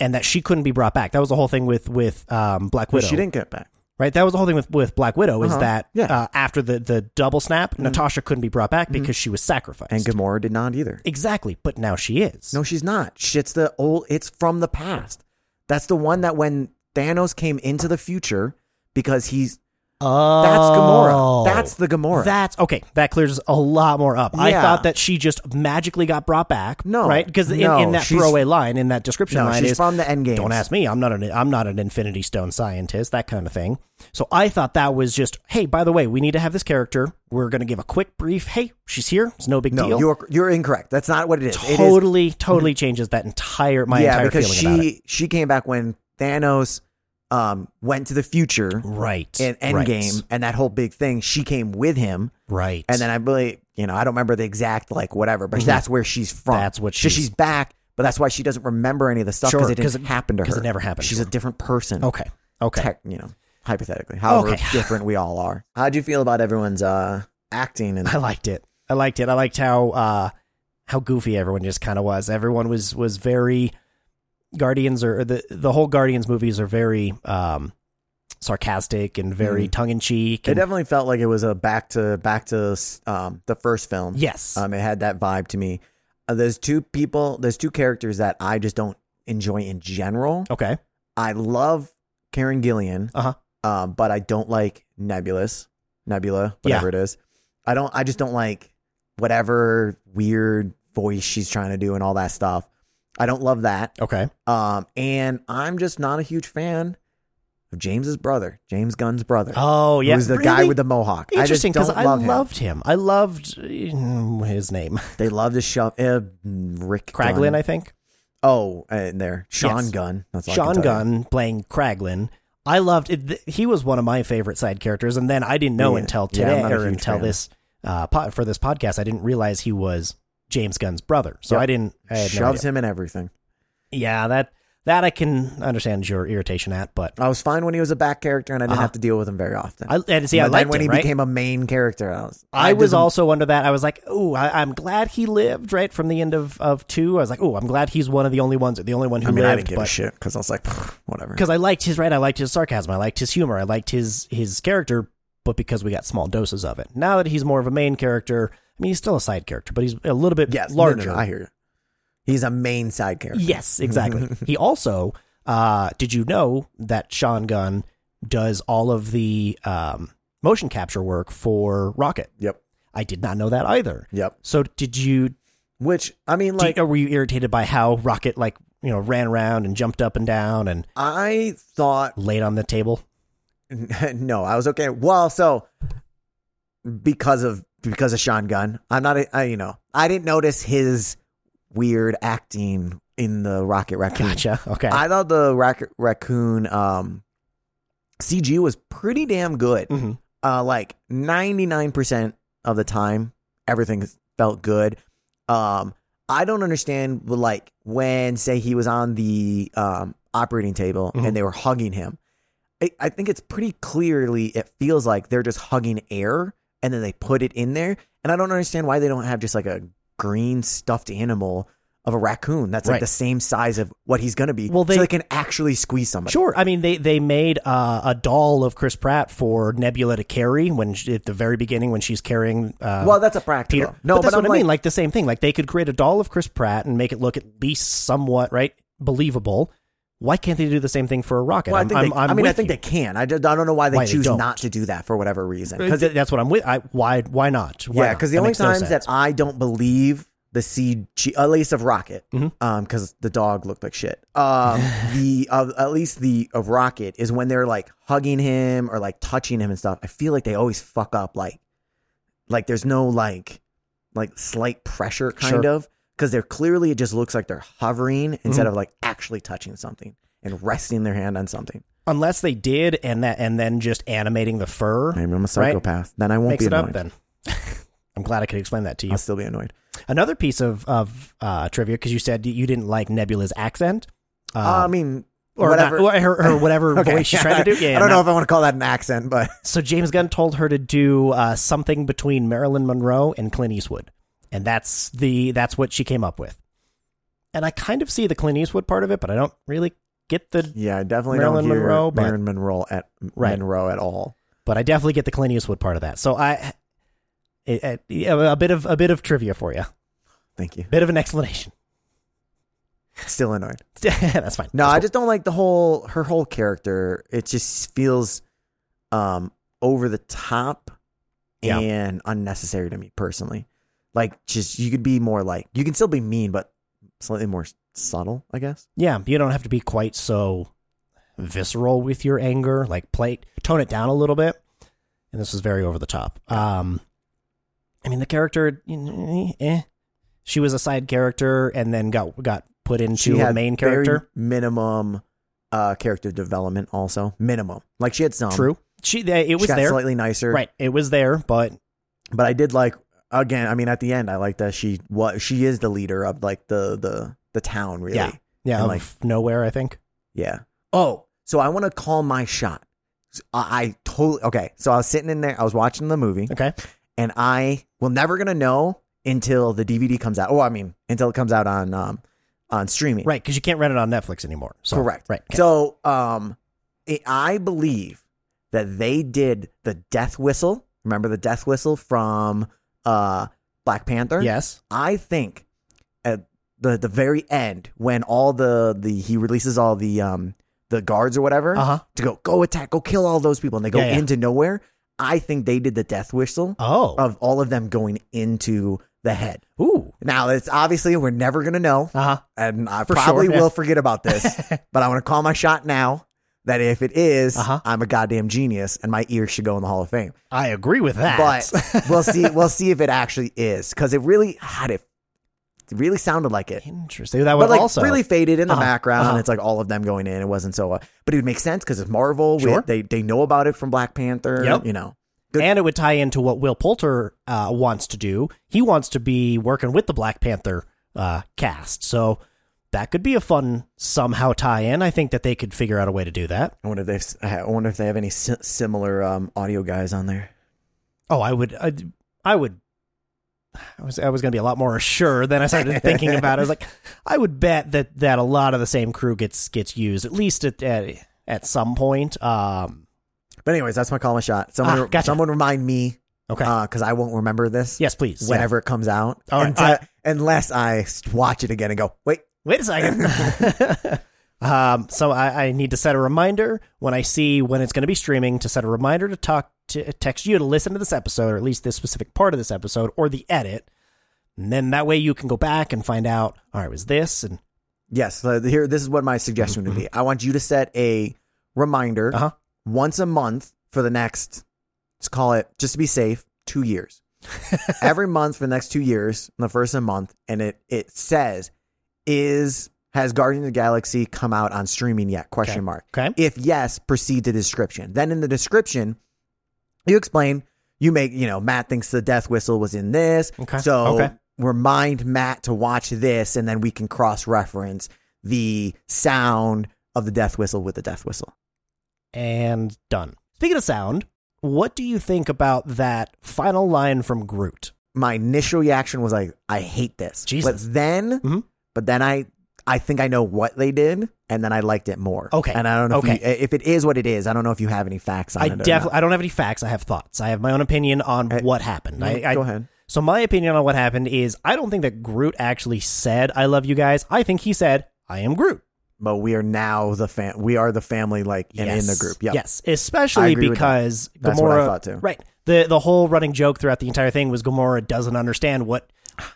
and that she couldn't be brought back. That was the whole thing with with um, Black Widow. she didn't get back. right? That was the whole thing with, with Black Widow is Uh-huh. that Yeah. Mm-hmm. uh, after the, the double snap, Natasha couldn't be brought back because she was sacrificed. And Gamora did not either. exactly, but now she is. No, she's not. Shit's the old. It's from the past. That's the one that when Thanos came into the future because he's oh, that's Gamora. Oh. That's the Gamora. That's okay. That clears a lot more up. I thought that she just magically got brought back. No, right? Because in, no, in that throwaway line, in that description no, line, she's is from the end game. don't ask me. I'm not an I'm not an Infinity Stone scientist. That kind of thing. So I thought that was just hey. By the way, we need to have this character. We're going to give a quick brief. Hey, she's here. It's no big No, deal. you're you're incorrect. That's not what it is. It is totally, totally mhm. changes that entire my yeah, entire because feeling about it. she she came back when Thanos um went to the future Right. in Endgame and that whole big thing. She came with him, Right. and then I believe you know I don't remember the exact like whatever, but Mhm. that's where she's from. That's what so she's- she's back. But that's why she doesn't remember any of the stuff Sure, because it 'cause didn't it- happen to her. it never happened She's a different person. okay. Okay. Tech, you know. hypothetically, however Okay. different we all are. How'd you feel about everyone's uh acting and I liked it. I liked it. I liked how uh how goofy everyone just kind of was. Everyone was was very Guardians or the the whole Guardians movies are very um sarcastic and very Mhm. tongue in cheek. it definitely felt like it was a back to back to um the first film. Yes. Um, it had that vibe to me. Uh, there's two people, there's two characters that I just don't enjoy in general. okay. I love Karen Gillan, Uh-huh. um, but I don't like Nebulous, Nebula, whatever it is. I don't. I just don't like whatever weird voice she's trying to do and all that stuff. I don't love that. Okay. Um, and I'm just not a huge fan of James's brother, James Gunn's brother, Oh yeah. who's the guy with the mohawk. Interesting because don't I, love him. loved him. I loved mm, his name, They love to shove uh, Rick Kraglin. Gunn. I think Oh, and there, Sean Yes. Gunn. That's I Sean. Gunn playing Kraglin. I loved it. He was one of my favorite side characters, and then I didn't know Yeah. until today a or until fan. this uh, po- for this podcast. I didn't realize he was James Gunn's brother. So Yep. I didn't. I had no Shoves him in everything. Yeah, that that I can understand your irritation at, but I was fine when he was a back character, and I didn't Uh-huh. have to deal with him very often. I and see. I liked when him, he right? became a main character, I was. I was also under that. I was like, oh, I'm glad he lived right from the end of, of two. I was like, oh, I'm glad he's one of the only ones, the only one who I mean, I lived. didn't give a but shit because I was like, whatever. because I liked his right, I liked his sarcasm, I liked his humor, I liked his his character, but because we got small doses of it. Now that he's more of a main character, I mean, he's still a side character, but he's a little bit Yes, no, no, larger. no, I hear you. He's a main side character. Yes, exactly. he also, uh, did you know that Sean Gunn does all of the um, motion capture work for Rocket? Yep. I did not know that either. Yep. So did you Which I mean, like, were you irritated by how Rocket like you know ran around and jumped up and down and I thought laid on the table? no, I was okay. Well, so because of because of Sean Gunn, I'm not. a- I, you know, I didn't notice his weird acting in the Rocket Raccoon. Gotcha. Okay. I thought the Rocket Raccoon um, CG was pretty damn good. hmm Uh, like 99% of the time, everything felt good. Um, I don't understand, but, like when say he was on the um, operating table Mhm. and they were hugging him. I, I think it's pretty clearly it feels like they're just hugging air and then they put it in there. And I don't understand why they don't have just like a green stuffed animal of a raccoon that's like Right. the same size of what he's gonna be. Well, they- so they can actually squeeze somebody. Sure. I mean, they they made uh, a doll of Chris Pratt for Nebula to carry when she, at the very beginning when she's carrying. Uh, Well, that's a practical. Peter. No, but that's I'm what I mean. like- Like the same thing. Like they could create a doll of Chris Pratt and make it look at least somewhat right believable. Why can't they do the same thing for a rocket? Well, I I'm, think I'm, they, I'm I mean, I think you. they can. I, just, I don't know why they Why choose don't. to do that for whatever reason. Because Because that's what I'm with. I, why why not? Why yeah, because the That only makes no times that. I don't believe the CG, at least of Rocket, Mhm. um, because the dog looked like shit. Um, the uh, at least the of Rocket is when they're like hugging him or like touching him and stuff. I feel like they always fuck up. Like, like there's no like, like slight pressure kind Sure. of because they're clearly it just looks like they're hovering Mm-hmm. instead of like actually touching something and resting their hand on something. unless they did and that and then just animating the fur Maybe I'm a psychopath. Then I won't makes be it annoyed. up. Then I'm glad I could explain that to you. I'll still be annoyed. Another piece of of uh, trivia because you said you didn't like Nebula's accent. Uh, Uh, I mean, or whatever. not- or her, her whatever Okay. voice she's trying to do. Yeah, I don't no. know if I want to call that an accent, but So James Gunn told her to do uh, something between Marilyn Monroe and Clint Eastwood, and that's the that's what she came up with. And I kind of see the Clint Eastwood part of it, but I don't really get the. yeah, I definitely Marilyn don't hear Monroe, but- Marilyn Monroe at Right. Monroe at all. But I definitely get the Clint Eastwood part of that. So I, it, it- yeah, a bit of a bit of trivia for you, Thank you. bit of an explanation. Still annoyed. that's fine. No, That's I cool. just don't like the whole her whole character. It just feels um over the top Yeah. and unnecessary to me personally. Like just you could be more like you can still be mean, but slightly more subtle, I guess. Yeah, you don't have to be quite so visceral with your anger. Like play tone it down a little bit. And this was very over the top. Um, I mean, the character, eh. She was a side character and then got got put into a main very character. minimum uh character development also. Minimum. Like she had some. True. She they, it She was got there. slightly nicer. Right. It was there, but but I did like again. I mean, at the end, I like that she what she is the leader of like the the the town. Really, Yeah. yeah, And, like- nowhere. I think. yeah. Oh, so I want to call my shot. I, I totally okay. So I was sitting in there, I was watching the movie, Okay. and I will never gonna know until the DVD comes out. Oh, I mean, until it comes out on um on streaming. Right, because you can't rent it on Netflix anymore. So, Correct. Right. okay. So, um, it, I believe that they did the death whistle. Remember the death whistle from uh Black Panther? yes. I think at the the very end when all the the he releases all the um the guards or whatever Uh huh. to go go attack, go kill all those people, and they go Yeah, yeah. into nowhere. I think they did the death whistle Oh. of all of them going into the head. Ooh. Now it's obviously we're never gonna know, Uh huh. and I For probably sure, yeah. will forget about this, but I want to call my shot now. That if it is, Uh-huh. I'm a goddamn genius, and my ears should go in the Hall of Fame. I agree with that. But we'll see. We'll see if it actually is because it really had it. Really sounded like it, interesting. That would but like also really faded in the Uh-huh, background. uh-huh. It's like all of them going in. It wasn't so, uh, but it would make sense because it's Marvel. We- Sure. they they know about it from Black Panther. Yep. You know, good- and it would tie into what Will Poulter uh, wants to do. He wants to be working with the Black Panther uh, cast, so that could be a fun somehow tie-in. I think that they could figure out a way to do that. I wonder if they. I wonder if they have any si- similar um, audio guys on there. Oh, I would, I, I would. I was I was going to be a lot more sure. Then I started thinking about it. I was like, I would bet that that a lot of the same crew gets gets used at least at at, at some point. Um, But anyways, that's my call my shot. Someone, Ah, gotcha. someone remind me okay. because I won't remember this. yes, please. yeah. whenever it comes out. All right, Until- all right. Unless I watch it again and go, wait, Wait a second. um, so I, I need to set a reminder when I see when it's going to be streaming to set a reminder to talk to text you to listen to this episode or at least this specific part of this episode or the edit. And then that way you can go back and find out, all right, was this and yes, here, this is what my suggestion would be. I want you to set a reminder Uh-huh. once a month for the next, let's call it, just to be safe, two years. Every month for the next two years, the first of the month, and it, it says, is, has Guardian of the Galaxy come out on streaming yet? Question Okay. mark. okay. If yes, proceed to description. Then in the description, you explain. You make, you know, Matt thinks the death whistle was in this. Okay. So Okay. remind Matt to watch this, and then we can cross reference the sound of the death whistle with the death whistle. And done. Speaking of sound, what do you think about that final line from Groot? My initial reaction was like, I hate this. Jesus. But then, Mhm. But then I, I think I know what they did, and then I liked it more. Okay. And I don't know Okay. if, you, if it is what it is. I don't know if you have any facts on I it. definitely. I don't have any facts. I have thoughts. I have my own opinion on Uh, what happened. I, I, Go ahead. So my opinion on what happened is I don't think that Groot actually said I love you guys. I think he said I am Groot. But we are now the fam. We are the family, like and in the group. Yep. Yes, especially agree with that. because Gamora. what I thought too. Right. The the whole running joke throughout the entire thing was Gamora doesn't understand what.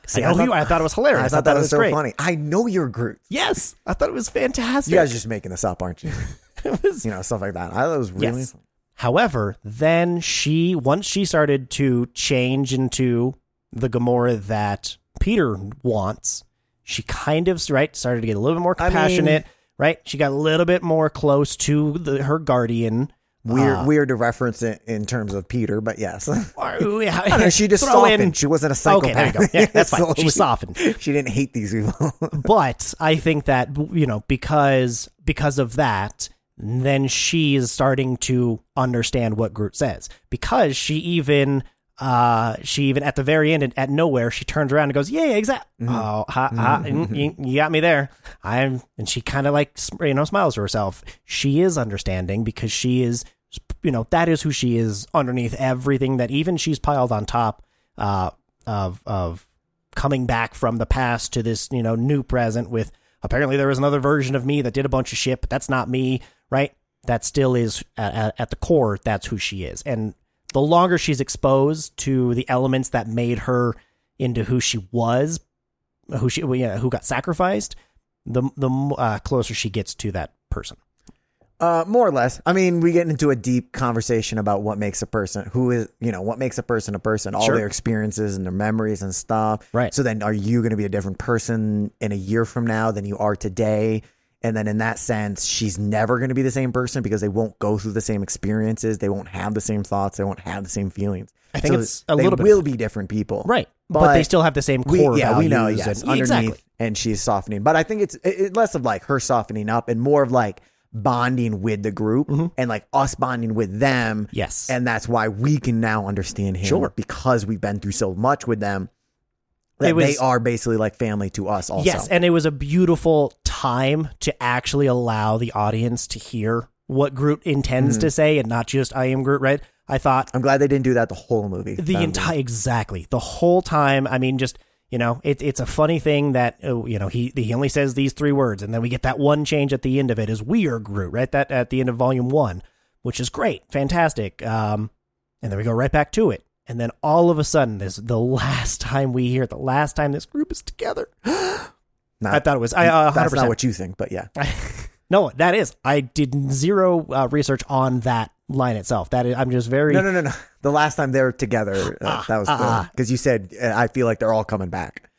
See, I, I thought- who- I thought it was hilarious. I thought that was, so great. funny. I know you're Groot. Yes, I thought it was fantastic. You guys are just making this up, aren't you? It was- you know, stuff like that. I thought it was really. Yes. However, then she once she started to change into the Gamora that Peter wants, she kind of right started to get a little bit more I mean- compassionate. right, she got a little bit more close to the, her guardian. Weird, Uh, weird to reference it in terms of Peter, but yes. I Or- yeah, don't know, she just throw in- softened. She wasn't a psychopath. Okay, there you go. Yeah, that's fine. So She softened. She didn't hate these people. but I think that you know because because of that, then she is starting to understand what Groot says because she even uh she even at the very end and at nowhere she turns around and goes yeah exactly oh ha, ha, Mm-hmm. you, you got me there I'm and she kind of like you know smiles to herself she is understanding because she is you know that is who she is underneath everything that even she's piled on top uh of of coming back from the past to this, you know, new present with apparently there was another version of me that did a bunch of shit, but that's not me, right? That still is at, at, at the core, that's who she is. And the longer she's exposed to the elements that made her into who she was, who she, well, yeah, who got sacrificed, the the uh, closer she gets to that person. Uh, more or less. I mean, we get into a deep conversation about what makes a person who is, you know, what makes a person a person, all Sure. their experiences and their memories and stuff. Right. So then, are you going to be a different person in a year from now than you are today? And then, in that sense, she's never going to be the same person because they won't go through the same experiences. They won't have the same thoughts. They won't have the same feelings. I think So it's a little bit will be different people, Right. But, But they still have the same we, core yeah, we know, values yes, and- underneath, exactly. and she's softening. But I think it's it, less of like her softening up and more of like bonding with the group mm-hmm. and like us bonding with them. Yes. And that's why we can now understand him Sure. because we've been through so much with them. That was- they are basically like family to us also. Yes, and it was a beautiful time to actually allow the audience to hear what Groot intends Mm-hmm. to say and not just I am Groot, right? I thought I'm glad they didn't do that the whole movie. the entire exactly the whole time. I mean, just you know, it, it's a funny thing that uh, you know he he only says these three words, and then we get that one change at the end of it is we are Groot, right? That at the end of Volume One, which is great, fantastic. Um, and then we go right back to it, and then all of a sudden, this the last time we hear, it, the last time this group is together. Not- I thought it was I uh, that's 100%. not what you think, but yeah. no, that is. I did zero uh, research on that line itself. That is, I'm just very. No, no, no, no. The last time they were together, uh, that was ah. because you said uh, I feel like they're all coming back.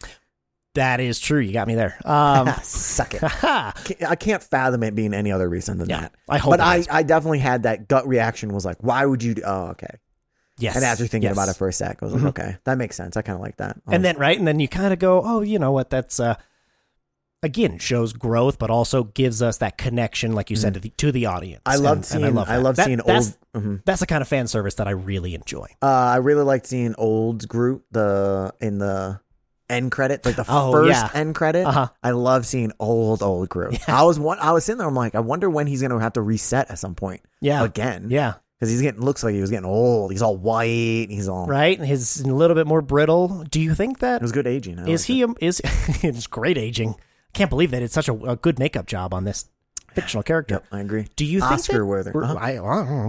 That is true. You got me there. Um, Suck it. I can't fathom it being any other reason than Yeah, that. I hope but I, I definitely had that gut reaction. Was like, why would you? Do, oh, okay. Yes. And after thinking yes. about it for a sec, I was like, okay, that makes sense. I kind of like that. and then right, and then you kind of go, oh, you know what? That's uh, again shows growth, but also gives us that connection, like you said, to the to the audience. I loved And- seeing. I, love that. love That- seeing that's, old. mhm. That's the kind of fan service that I really enjoy. Uh, I really liked seeing old Groot the in the end credit, like the Oh, first yeah. end credit. Uh-huh. I love seeing old old Groot. I was one. I was sitting there. I'm like, I wonder when he's gonna have to reset at some point Yeah. again. Yeah. Because he's getting looks like he was getting old. He's all white. He's all Right. And His a little bit more brittle. Do you think that It was good aging. I is he? um, Is it's great aging. Can't believe that it's such a, a good makeup job on this fictional character. Yep, I agree. Do you think Oscar worthy. Uh-huh. I,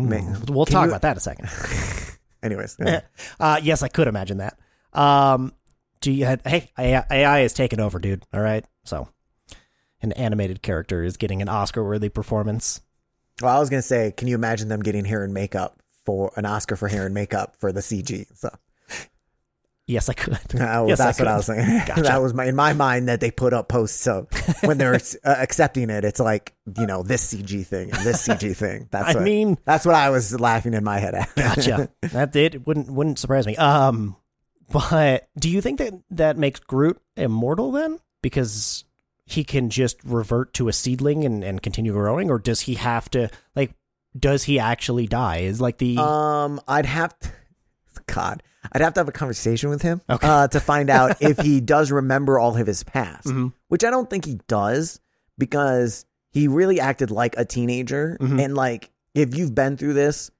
Man. we'll Can talk you- about that in a second. Anyways, yeah. uh, yes, I could imagine that. Um, do you? Hey, AI, AI is taking over, dude. All right, so an animated character is getting an Oscar-worthy performance. Well, I was gonna say, can you imagine them getting hair and makeup for an Oscar for hair and makeup for the CG? So Yes, I could. uh, yes, that's I what I was saying. Gotcha. that was my in my mind that they put up posts. So when they're uh, accepting it, it's like you know this CG thing and this CG thing. That's I what, mean, that's what I was laughing in my head at. gotcha. that did it wouldn't wouldn't surprise me. Um, but do you think that that makes Groot immortal then? Because he can just revert to a seedling and, and continue growing, or does he have to like? Does he actually die? Is like the Um, I'd have to, God, I'd have to have a conversation with him Okay. uh, to find out if he does remember all of his past, Mhm. which I don't think he does because he really acted like a teenager. Mhm. And like, if you've been through this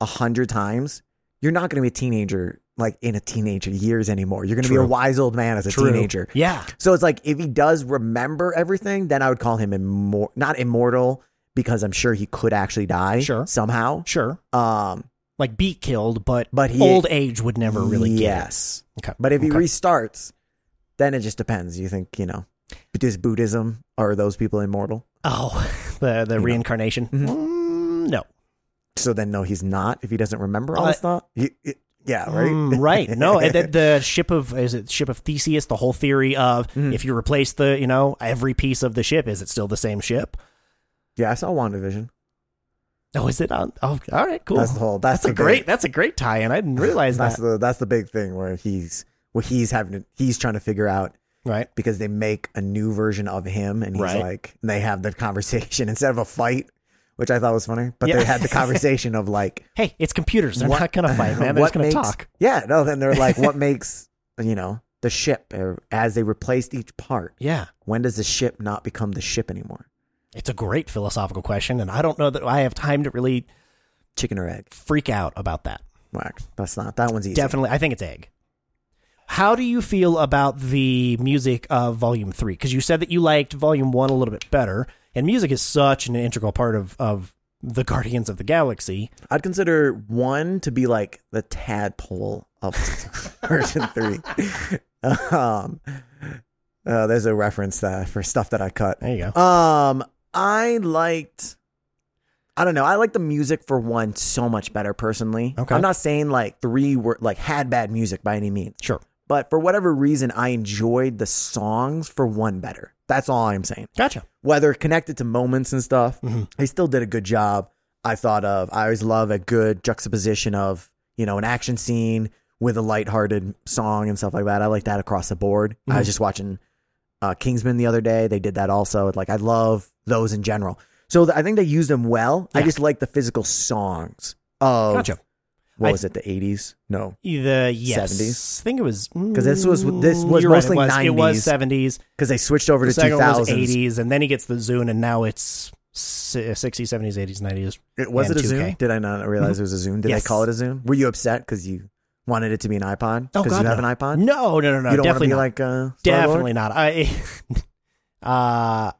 a hundred times, you're not going to be a teenager like in a teenager years anymore. You're going to be a wise old man as a True. teenager. Yeah, So it's like if he does remember everything, then I would call him immor- not immortal because I'm sure he could actually die Sure. somehow. sure. Um, Like be killed, but But he- old age would never really yes. Okay. But if he restarts, then it just depends. You think you know, does Buddhism are those people immortal? Oh, the the know. reincarnation. Mhm. Mm, no, So then no, he's not. If he doesn't remember all Uh, this stuff, He- it- yeah, right, Mm, right. No, and the, the ship of is it ship of Theseus? The whole theory of Mm-hmm. if you replace the you know every piece of the ship, is it still the same ship? yeah, I saw WandaVision. Oh, is it on? Oh, all right, cool. That's the whole. That's, That's a great. Big, That's a great tie-in. I didn't realize that's that. the that's the big thing where he's where he's having to, he's trying to figure out Right. because they make a new version of him and he's Right. like and they have the conversation instead of a fight, which I thought was funny. But Yeah. they had the conversation of like Hey, it's computers. They're What- not gonna fight, man. They're what just gonna makes- talk. Yeah, no, then they're like, what makes you know the ship or as they replaced each part? Yeah. When does the ship not become the ship anymore? It's a great philosophical question, and I don't know that I have time to really Chicken or egg? freak out about that. Wax. That's not that one's easy. Definitely, I think it's egg. How do you feel about the music of Volume Three? Because you said that you liked Volume One a little bit better, and music is such an integral part of of the Guardians of the Galaxy. I'd consider one to be like the tadpole of version three. um, uh, there's a reference uh, for stuff that I cut. There you go. Um, I liked. I don't know. I like the music for one so much better personally. Okay. I'm not saying like three were like had bad music by any means, Sure, but for whatever reason, I enjoyed the songs for one better. That's all I'm saying. gotcha. Whether connected to moments and stuff, Mhm. they still did a good job. I thought of. I always love a good juxtaposition of you know an action scene with a lighthearted song and stuff like that. I like that across the board. I was just watching uh, Kingsman the other day. They did that also. Like I love those in general. So th- I think they used them well. I just like the physical songs of Gotcha. What I- was it, the 80s? No. The yes, 70s? I think it was 'Cause this was- this mm, was you're right, mostly it was, It was seventies. Because they switched over The to second 2000s. eighties, and then he gets the Zune, and now it's sixties, seventies, eighties, nineties. It, was it a 2K. Zoom? Did I not realize it was a Zoom? Did Yes. they call it a Zoom? Were you upset because you wanted it to be an iPod? Oh Because God, you have no. an iPod? No, no, no, no. you don't want to definitely be not. like uh, definitely not. I, uh,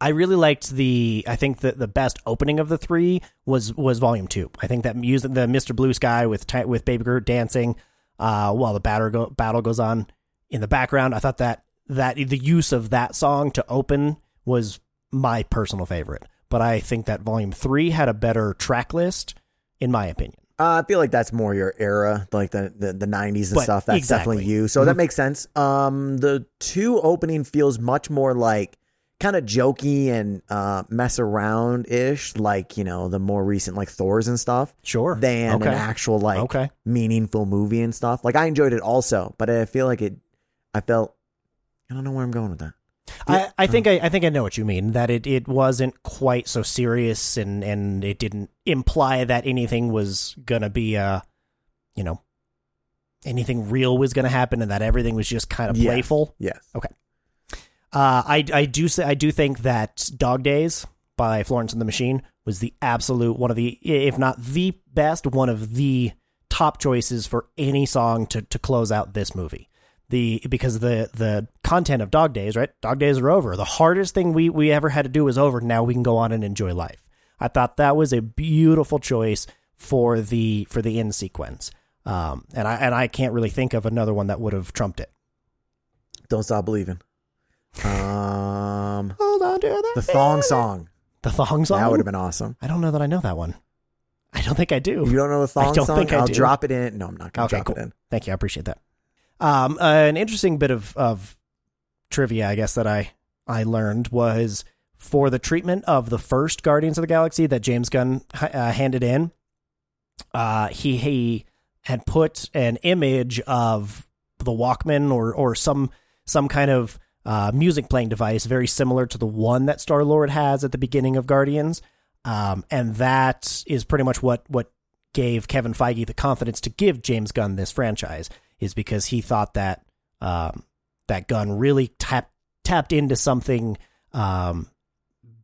I really liked the. I think that the best opening of the three was was Volume Two. I think that music, the Mister Blue Sky with with Baby Groot dancing, uh, while the battle go, battle goes on in the background. I thought that that the use of that song to open was my personal favorite. But I think that Volume Three had a better track list, in my opinion. Uh, I feel like that's more your era, like the the, the 90s and But stuff. That's exactly. definitely you. So that makes sense. Um, the two opening feels much more like kind of jokey and uh, mess around ish, like you know the more recent like Thor's and stuff, Sure. than okay. an actual like okay. meaningful movie and stuff. Like I enjoyed it also, but I feel like it. I felt. I don't know where I'm going with that. I, I think I, I think I know what you mean. That it, it wasn't quite so serious, and, and it didn't imply that anything was gonna be uh, you know, anything real was gonna happen, and that everything was just kind of Yeah. playful. Yes. Uh, I I do say I do think that Dog Days by Florence and the Machine was the absolute one of the if not the best one of the top choices for any song to to close out this movie. The because the the content of Dog Days, right? Dog Days are over. The hardest thing we we ever had to do is over. Now we can go on and enjoy life. I thought that was a beautiful choice for the for the end sequence. Um, and I and I can't really think of another one that would have trumped it. Don't stop believing. Um, Hold on to that. the thong song. The thong song. That would have been awesome. I don't know that I know that one. I don't think I do. You don't know the thong I don't song? think I will do. drop it in. No, I'm not going to Okay, drop cool. it in. Thank you. I appreciate that. Um, uh, an interesting bit of, of trivia, I guess, that I, I learned was for the treatment of the first Guardians of the Galaxy that James Gunn uh, handed in, uh, he, he had put an image of the Walkman or, or some, some kind of uh, music playing device very similar to the one that Star Lord has at the beginning of Guardians. Um, and that is pretty much what, what gave Kevin Feige the confidence to give James Gunn this franchise is because he thought that um, that Gunn really tapped tapped into something um,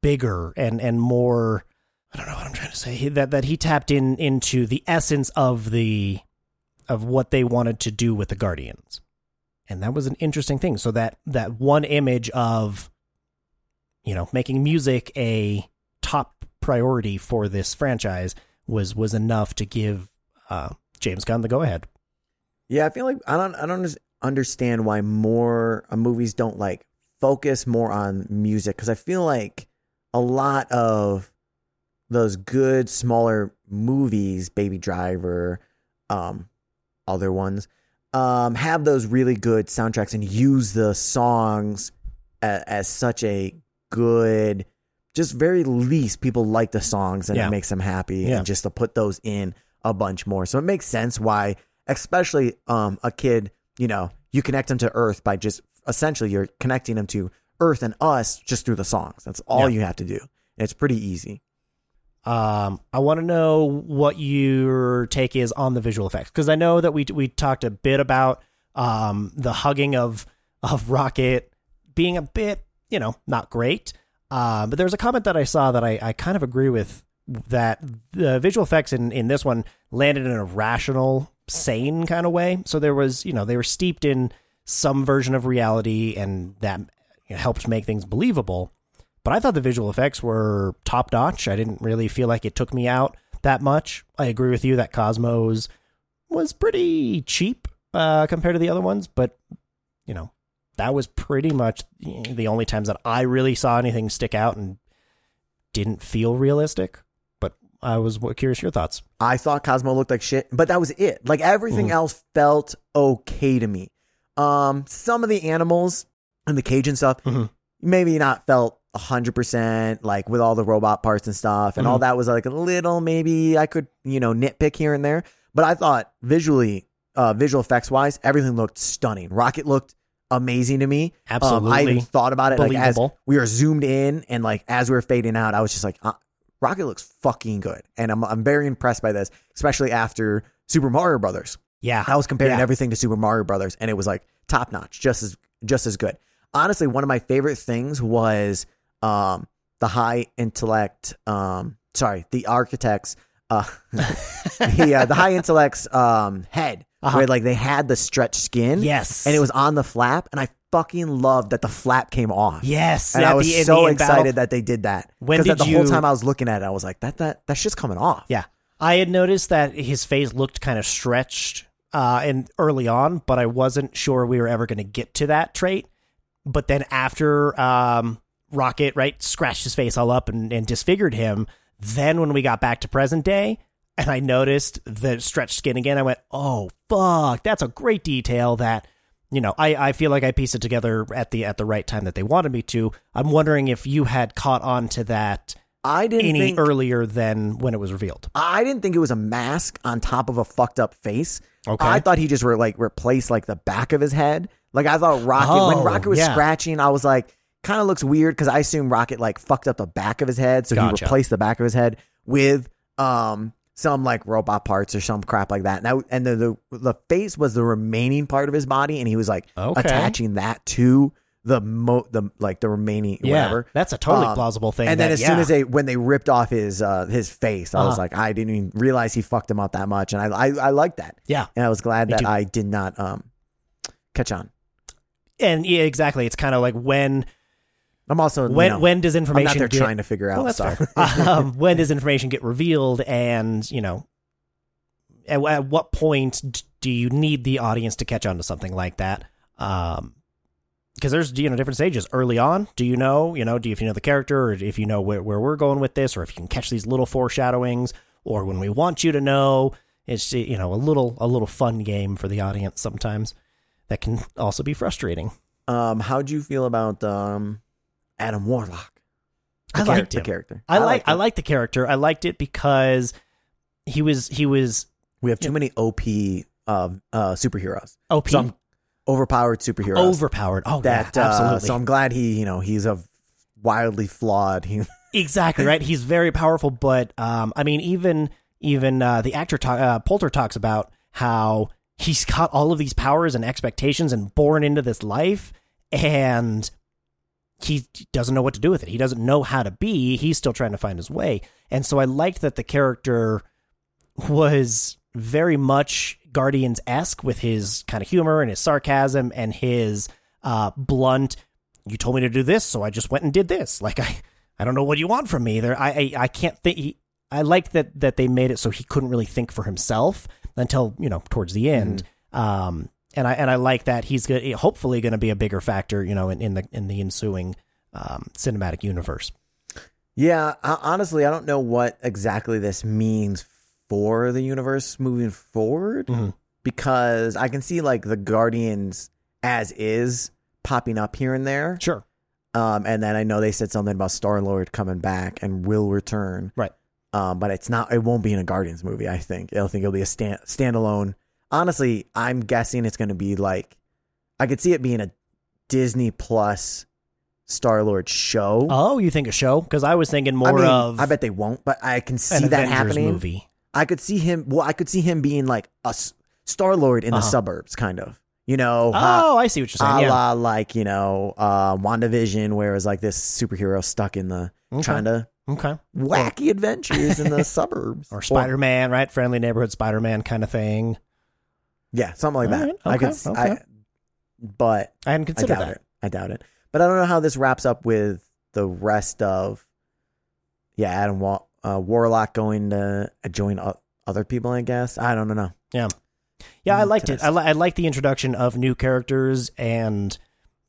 bigger and and more. I don't know what I'm trying to say. That that he tapped in into the essence of the of what they wanted to do with the Guardians, and that was an interesting thing. So that that one image of you know making music a top priority for this franchise was was enough to give uh, James Gunn the go ahead. Yeah, I feel like I don't I don't understand why more uh, movies don't like focus more on music because I feel like a lot of those good smaller movies, Baby Driver, um, other ones, um, have those really good soundtracks and use the songs as, as such a good. Just very least people like the songs and Yeah. it makes them happy, Yeah. and just to put those in a bunch more. So it makes sense why especially um a kid you know you connect them to earth by just essentially you're connecting them to earth and us just through the songs that's all Yeah. you have to do it's pretty easy Um, I want to know what your take is on the visual effects because I know that we we talked a bit about um the hugging of of Rocket being a bit you know not great. Um, but there's a comment that I saw that I, I kind of agree with that the visual effects in in this one landed in a rational, sane kind of way. So there was you know they were steeped in some version of reality and that helped make things believable. But I thought the visual effects were top notch. I didn't really feel like it took me out that much. I agree with you that Cosmos was pretty cheap uh, compared to the other ones, but you know that was pretty much the only times that I really saw anything stick out and didn't feel realistic. But I was curious your thoughts. i thought cosmo looked like shit but that was it like everything Mhm. else felt okay to me um some of the animals and the cage and stuff Mhm. maybe not felt 100% like with all the robot parts and stuff and all Mm-hmm. that was like a little maybe i could you know nitpick here and there but i thought visually uh visual effects wise everything looked stunning rocket looked amazing to me. Um, I even thought about it like as we were zoomed in and like as we were fading out, I was just like, uh, Rocket looks fucking good, and I'm I'm very impressed by this, especially after Super Mario Brothers. Yeah. I was comparing Yeah. everything to Super Mario Brothers, and it was like top notch, just as just as good. Honestly, one of my favorite things was um, the high intellect. Um, sorry, the architects. Uh, the uh, the high intellect's um, head, Uh-huh. where like they had the stretched skin, Yes. and it was on the flap, and I fucking loved that the flap came off. Yes. And at I was the, so the end battle. excited that they did that. When Because did the whole time I was looking at it, I was like, that that that shit's coming off. Yeah. I had noticed that his face looked kind of stretched uh and early on, but I wasn't sure we were ever going to get to that trait. But then after um Rocket, right, scratched his face all up and, and disfigured him, then when we got back to present day and I noticed the stretched skin again, I went, "Oh, fuck, that's a great detail that you know, I, I feel like I pieced it together at the at the right time that they wanted me to. I'm wondering if you had caught on to that I didn't any think earlier than when it was revealed. I didn't think it was a mask on top of a fucked up face. Okay. I thought he just were like replaced like the back of his head. Like I thought Rocket Oh, when Rocket was yeah. scratching, I was like, kind of looks weird because I assume Rocket like fucked up the back of his head, so he replaced the back of his head with um some like robot parts or some crap like that. And, that, and the, the the face was the remaining part of his body, and he was like Okay. attaching that to the mo the like the remaining whatever. That's a totally Um, plausible thing. And then that- as soon yeah. as they when they ripped off his uh his face, I was Uh-huh. like, I didn't even realize he fucked him up that much, and I I, I like that, yeah, and I was glad Me that too. I did not um catch on. and yeah, exactly. It's kind of like when I'm also when you know, when does I'm information not there get, trying to figure out well, stuff. um, when does information get revealed, and you know, at, at what point do you need the audience to catch on to something like that? Um, because there's you know different stages early on. Do you know you know do you, if you know the character or if you know where, where we're going with this, or if you can catch these little foreshadowings, or when we want you to know, it's you know a little a little fun game for the audience sometimes that can also be frustrating. um, how do you feel about um Adam Warlock? The I liked the character. I like I like the character. I liked it because he was he was We have too many OP uh, uh superheroes. OP Some overpowered superheroes. overpowered. Oh that yeah, uh, absolutely. so I'm glad he you know he's a wildly flawed. He exactly right. He's very powerful, but um, I mean, even even uh, the actor ta- uh, Poulter talks about how he's got all of these powers and expectations and born into this life, and he doesn't know what to do with it. He doesn't know how to be. He's still trying to find his way, and so I liked that the character was very much Guardians esque with his kind of humor and his sarcasm and his uh, blunt. You told me to do this, so I just went and did this. Like I, I don't know what you want from me. There, I, I, I can't think. He, I like that that they made it so he couldn't really think for himself until you know towards the end. Um, and I and I like that he's good. Hopefully, going to be a bigger factor, you know, in, in the in the ensuing um, cinematic universe. Yeah, I, honestly, I don't know what exactly this means for the universe moving forward Mhm. because I can see like the Guardians as is popping up here and there. Sure. Um, and then I know they said something about Star Lord coming back and will return. Right. Um, but it's not. It won't be in a Guardians movie. I think. I think it'll be a stand standalone. Honestly, I'm guessing it's going to be like. I could see it being a Disney Plus Star Lord show. Oh, you think a show? Because I was thinking more I mean, of I bet they won't, but I can see that Avengers happening. movie. I could see him. Well, I could see him being like a Star Lord in the Uh-huh. suburbs, kind of. You know, uh, Oh, I see what you're a saying. Yeah. la like you know, uh, WandaVision, where it's like this superhero stuck in the Okay. trying to Okay. wacky adventures in the suburbs, Or Spider Man, right? Friendly neighborhood Spider Man kind of thing. Yeah, something like All that. right, I could, okay, okay. I, but I hadn't I considered doubt that. it. I doubt it. But I don't know how this wraps up with the rest of, yeah, Adam Wa- uh, Warlock going to join o- other people. I guess I don't know. Yeah, yeah, I Mm, liked it. I, li- I like the introduction of new characters, and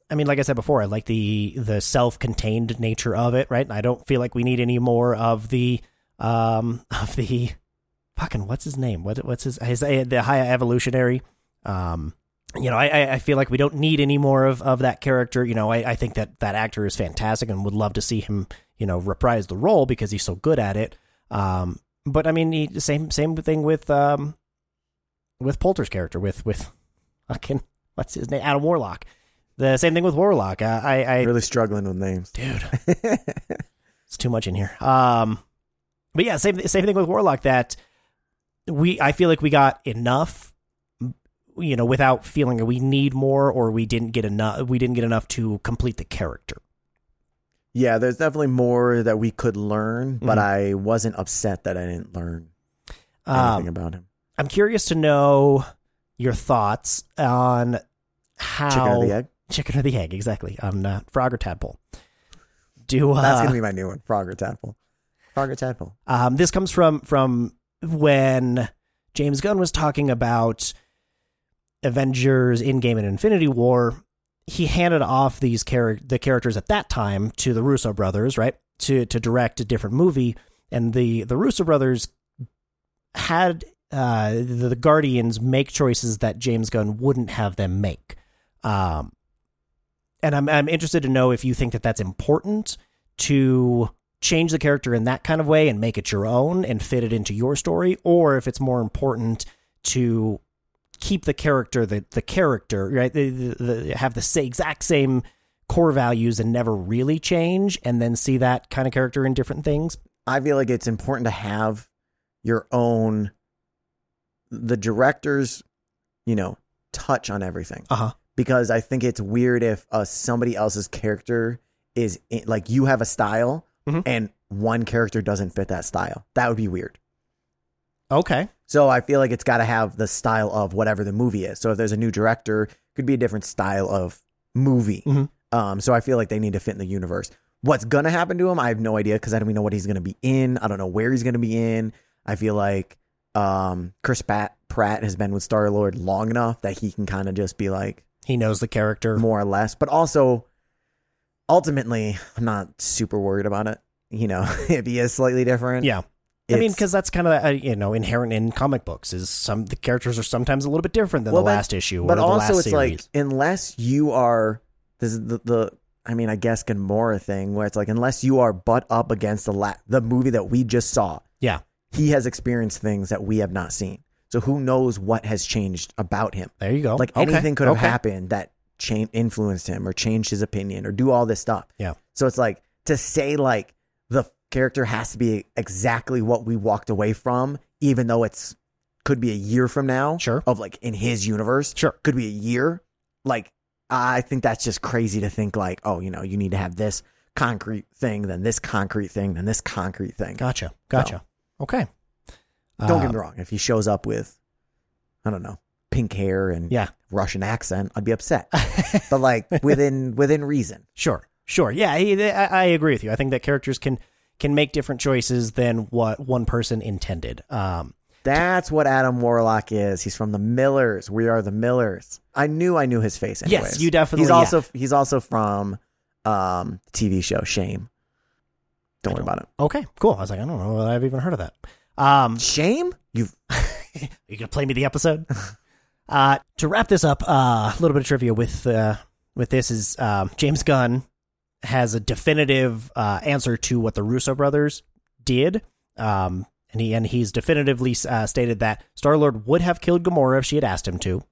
I mean, like I said before, I like the the self contained nature of it. Right, I don't feel like we need any more of the um of the fucking what's his name? What what's his his uh, the high evolutionary. Um, you know, I I- I feel like we don't need any more of of that character. You know, I I think that that actor is fantastic and would love to see him you know reprise the role because he's so good at it. Um, but I mean, he, same same thing with um with Poulter's character with with fucking what's his name Adam Warlock. The same thing with Warlock. Uh, I, I Really struggling with names. dude, it's too much in here. Um, but yeah, same same thing with Warlock. That we, I feel like we got enough, you know, without feeling we need more or we didn't get enough. We didn't get enough to complete the character. Yeah, there's definitely more that we could learn, but Mhm. I wasn't upset that I didn't learn anything Um, about him. I'm curious to know your thoughts on how Chicken or the egg? chicken or the egg, exactly on uh, frog or tadpole. Do uh, That's gonna be my new one. Frog or tadpole. Frog or tadpole. Um, this comes from from when James Gunn was talking about Avengers Endgame and Infinity War. He handed off these char- the characters at that time to the Russo brothers, right? To to direct a different movie, and the the Russo brothers had uh, the, the Guardians make choices that James Gunn wouldn't have them make. Um, and I'm I'm interested to know if you think that that's important to change the character in that kind of way and make it your own and fit it into your story, or if it's more important to keep the character the the character right the, the, the, have the exact same core values and never really change, and then see that kind of character in different things. I feel like it's important to have your own the director's, you know, touch on everything. Uh huh. Because I think it's weird if uh, somebody else's character is in, like you have a style Mhm. and one character doesn't fit that style. That would be weird. Okay. So I feel like it's got to have the style of whatever the movie is. So if there's a new director, could be a different style of movie. Mhm. Um, so I feel like they need to fit in the universe. What's gonna happen to him? I have no idea because I don't even know what he's gonna be in. I don't know where he's gonna be in. I feel like um, Chris Pat- Pratt has been with Star Lord long enough that he can kind of just be like He knows the character. more or less. But also, ultimately, I'm not super worried about it. You know, if he is slightly different, Yeah. I mean, because that's kind of uh, you know inherent in comic books is some the characters are sometimes a little bit different than Well, the but- last issue but or the also it's series. like unless you are this is the, the I mean I guess Gamora thing where it's like unless you are butt up against the la- the movie that we just saw, yeah, he has experienced things that we have not seen. So who knows what has changed about him? there you go. Like Okay, anything could have okay. happened that cha- influenced him or changed his opinion or do all this stuff. Yeah. So it's like to say like the character has to be exactly what we walked away from, even though it's could be a year from now. Sure. Of like in his universe. Sure. Could be a year. Like I think that's just crazy to think like, oh, you know, you need to have this concrete thing, then this concrete thing, then this concrete thing. Gotcha. Gotcha. Okay. Don't get Um, me wrong. If he shows up with, I don't know, pink hair and Yeah. Russian accent, I'd be upset. but like within within reason. Sure, sure. Yeah, he, I, I agree with you. I think that characters can can make different choices than what one person intended. Um, That's what Adam Warlock is. He's from the Millers. We are the Millers. I knew I knew his face. Yes, you definitely- He's also he's also from um TV show Shame. Don't worry don't- about it. okay, cool. I was like, I don't know that I've even heard of that. Um. Shame? You've you gonna play me the episode? uh, to wrap this up, uh, a little bit of trivia with uh, with this is um, James Gunn has a definitive uh, answer to what the Russo brothers did. Um, and he and he's definitively uh, stated that Star Lord would have killed Gamora if she had asked him to,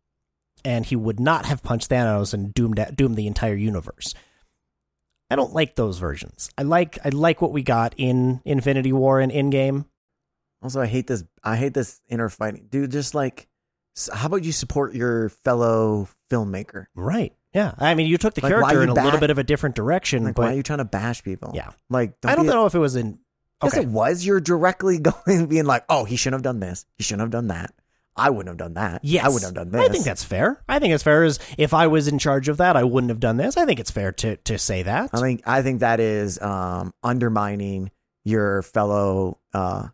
and he would not have punched Thanos and doomed doomed the entire universe. I don't like those versions. I like I like what we got in Infinity War and Endgame. also I hate this I hate this inner fighting. Dude, just like how about you support your fellow filmmaker? Right. Yeah. I mean, you took the Like, character in a little bit of a different direction, Like why are you trying to bash people? yeah, Like I don't know if it was in. Yes, Okay. it was. You're directly going, being like, "Oh, he shouldn't have done this. He shouldn't have done that. I wouldn't have done that. Yes, I wouldn't have done this." I think that's fair. I think it's fair. As if I was in charge of that, I wouldn't have done this. I think it's fair to to say that. I think I think that is um, undermining your fellow uh,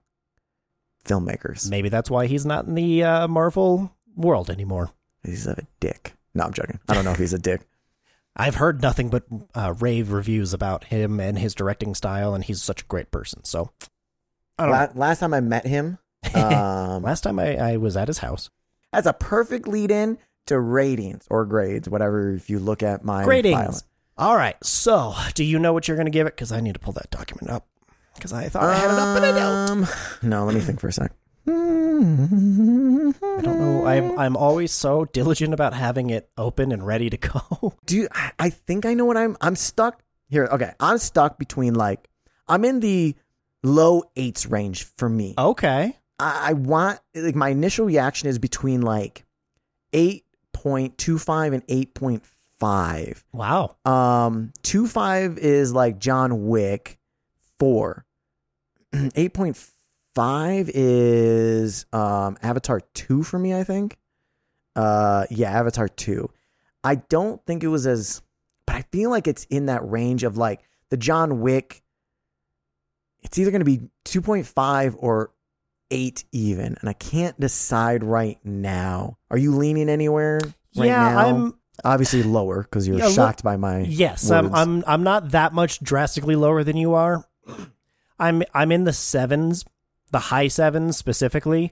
filmmakers. Maybe that's why he's not in the uh, Marvel world anymore. He's a dick. No, I'm joking. I don't know if he's a dick. I've heard nothing but uh, rave reviews about him and his directing style, and he's such a great person. So, I don't La- last time I met him, um, Last time I, I was at his house. that's a perfect lead in to ratings or grades, whatever. If you look at my Gradings. file. All right. So, do you know what you're going to give it? Because I need to pull that document up. Because I thought I had it up, but I don't. Um, no, let me think for a sec. Hmm. I don't know. I'm I'm always so diligent about having it open and ready to go. Do you, I- I think I know what I'm I'm stuck here. Okay, I'm stuck between like I'm in the low eights range for me. okay. I, I want like my initial reaction is between like eight point two five and eight point five. Wow. Um, two five is like John Wick. Four. Eight point five is um Avatar two for me. I think. Uh, yeah, Avatar two. I don't think it was as, but I feel like it's in that range of like the John Wick. It's either going to be two point five or eight even, and I can't decide right now. Are you leaning anywhere? Right yeah, now? I'm obviously lower because you're Yeah, look- shocked by my Yes, I'm. I'm I'm not that much drastically lower than you are. I'm I'm in the sevens, the high sevens specifically,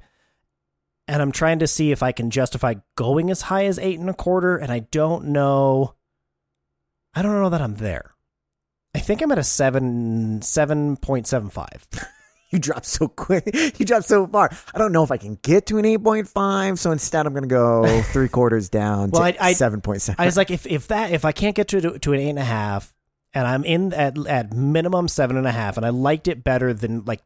and I'm trying to see if I can justify going as high as eight and a quarter. And I don't know. I don't know that I'm there. I think I'm at a seven seven point seven five. You dropped so quick. You dropped so far. I don't know if I can get to an 8.5. So instead, I'm going to go three quarters down Well, to I- I- 7.7. I was like, if if that if I can't get to to an eight and a half, and I'm in at at minimum seven and a half, and I liked it better than like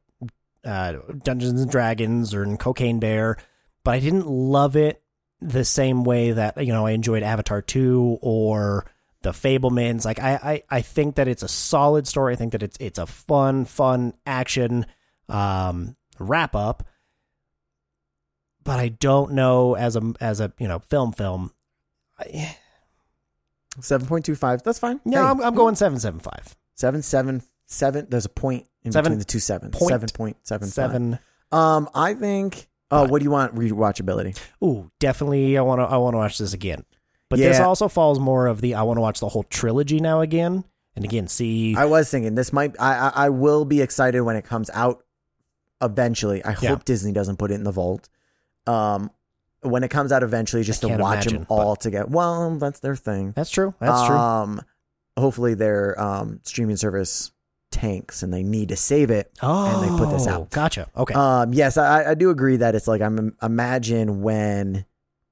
uh, Dungeons and Dragons or in Cocaine Bear, but I didn't love it the same way that you know I enjoyed Avatar two or the Fabelmans. Like I, I I think that it's a solid story. I think that it's it's a fun fun action um, wrap up. But I don't know as a as a you know film film. I, 7.25. That's fine. no, Hey, I'm, I'm going seven seven five. seven, seven, seven. There's a point in Seven between the two sevens. point 7.75. Seven. Um, I think. Oh, Five. what do you want rewatchability? Ooh, definitely. I want to. I want to watch this again. But this Yeah. also falls more of the. I want to watch the whole trilogy now again and again. See, I was thinking this might. I, I I will be excited when it comes out eventually. I Yeah. hope Disney doesn't put it in the vault. Um, when it comes out eventually, just to watch imagine, them all together. Well, that's their thing. that's true. That's true. Um, hopefully their um streaming service tanks and they need to save it. Oh, and they put this out. Gotcha. Okay. Um, yes, I, I do agree that it's like I'm imagine when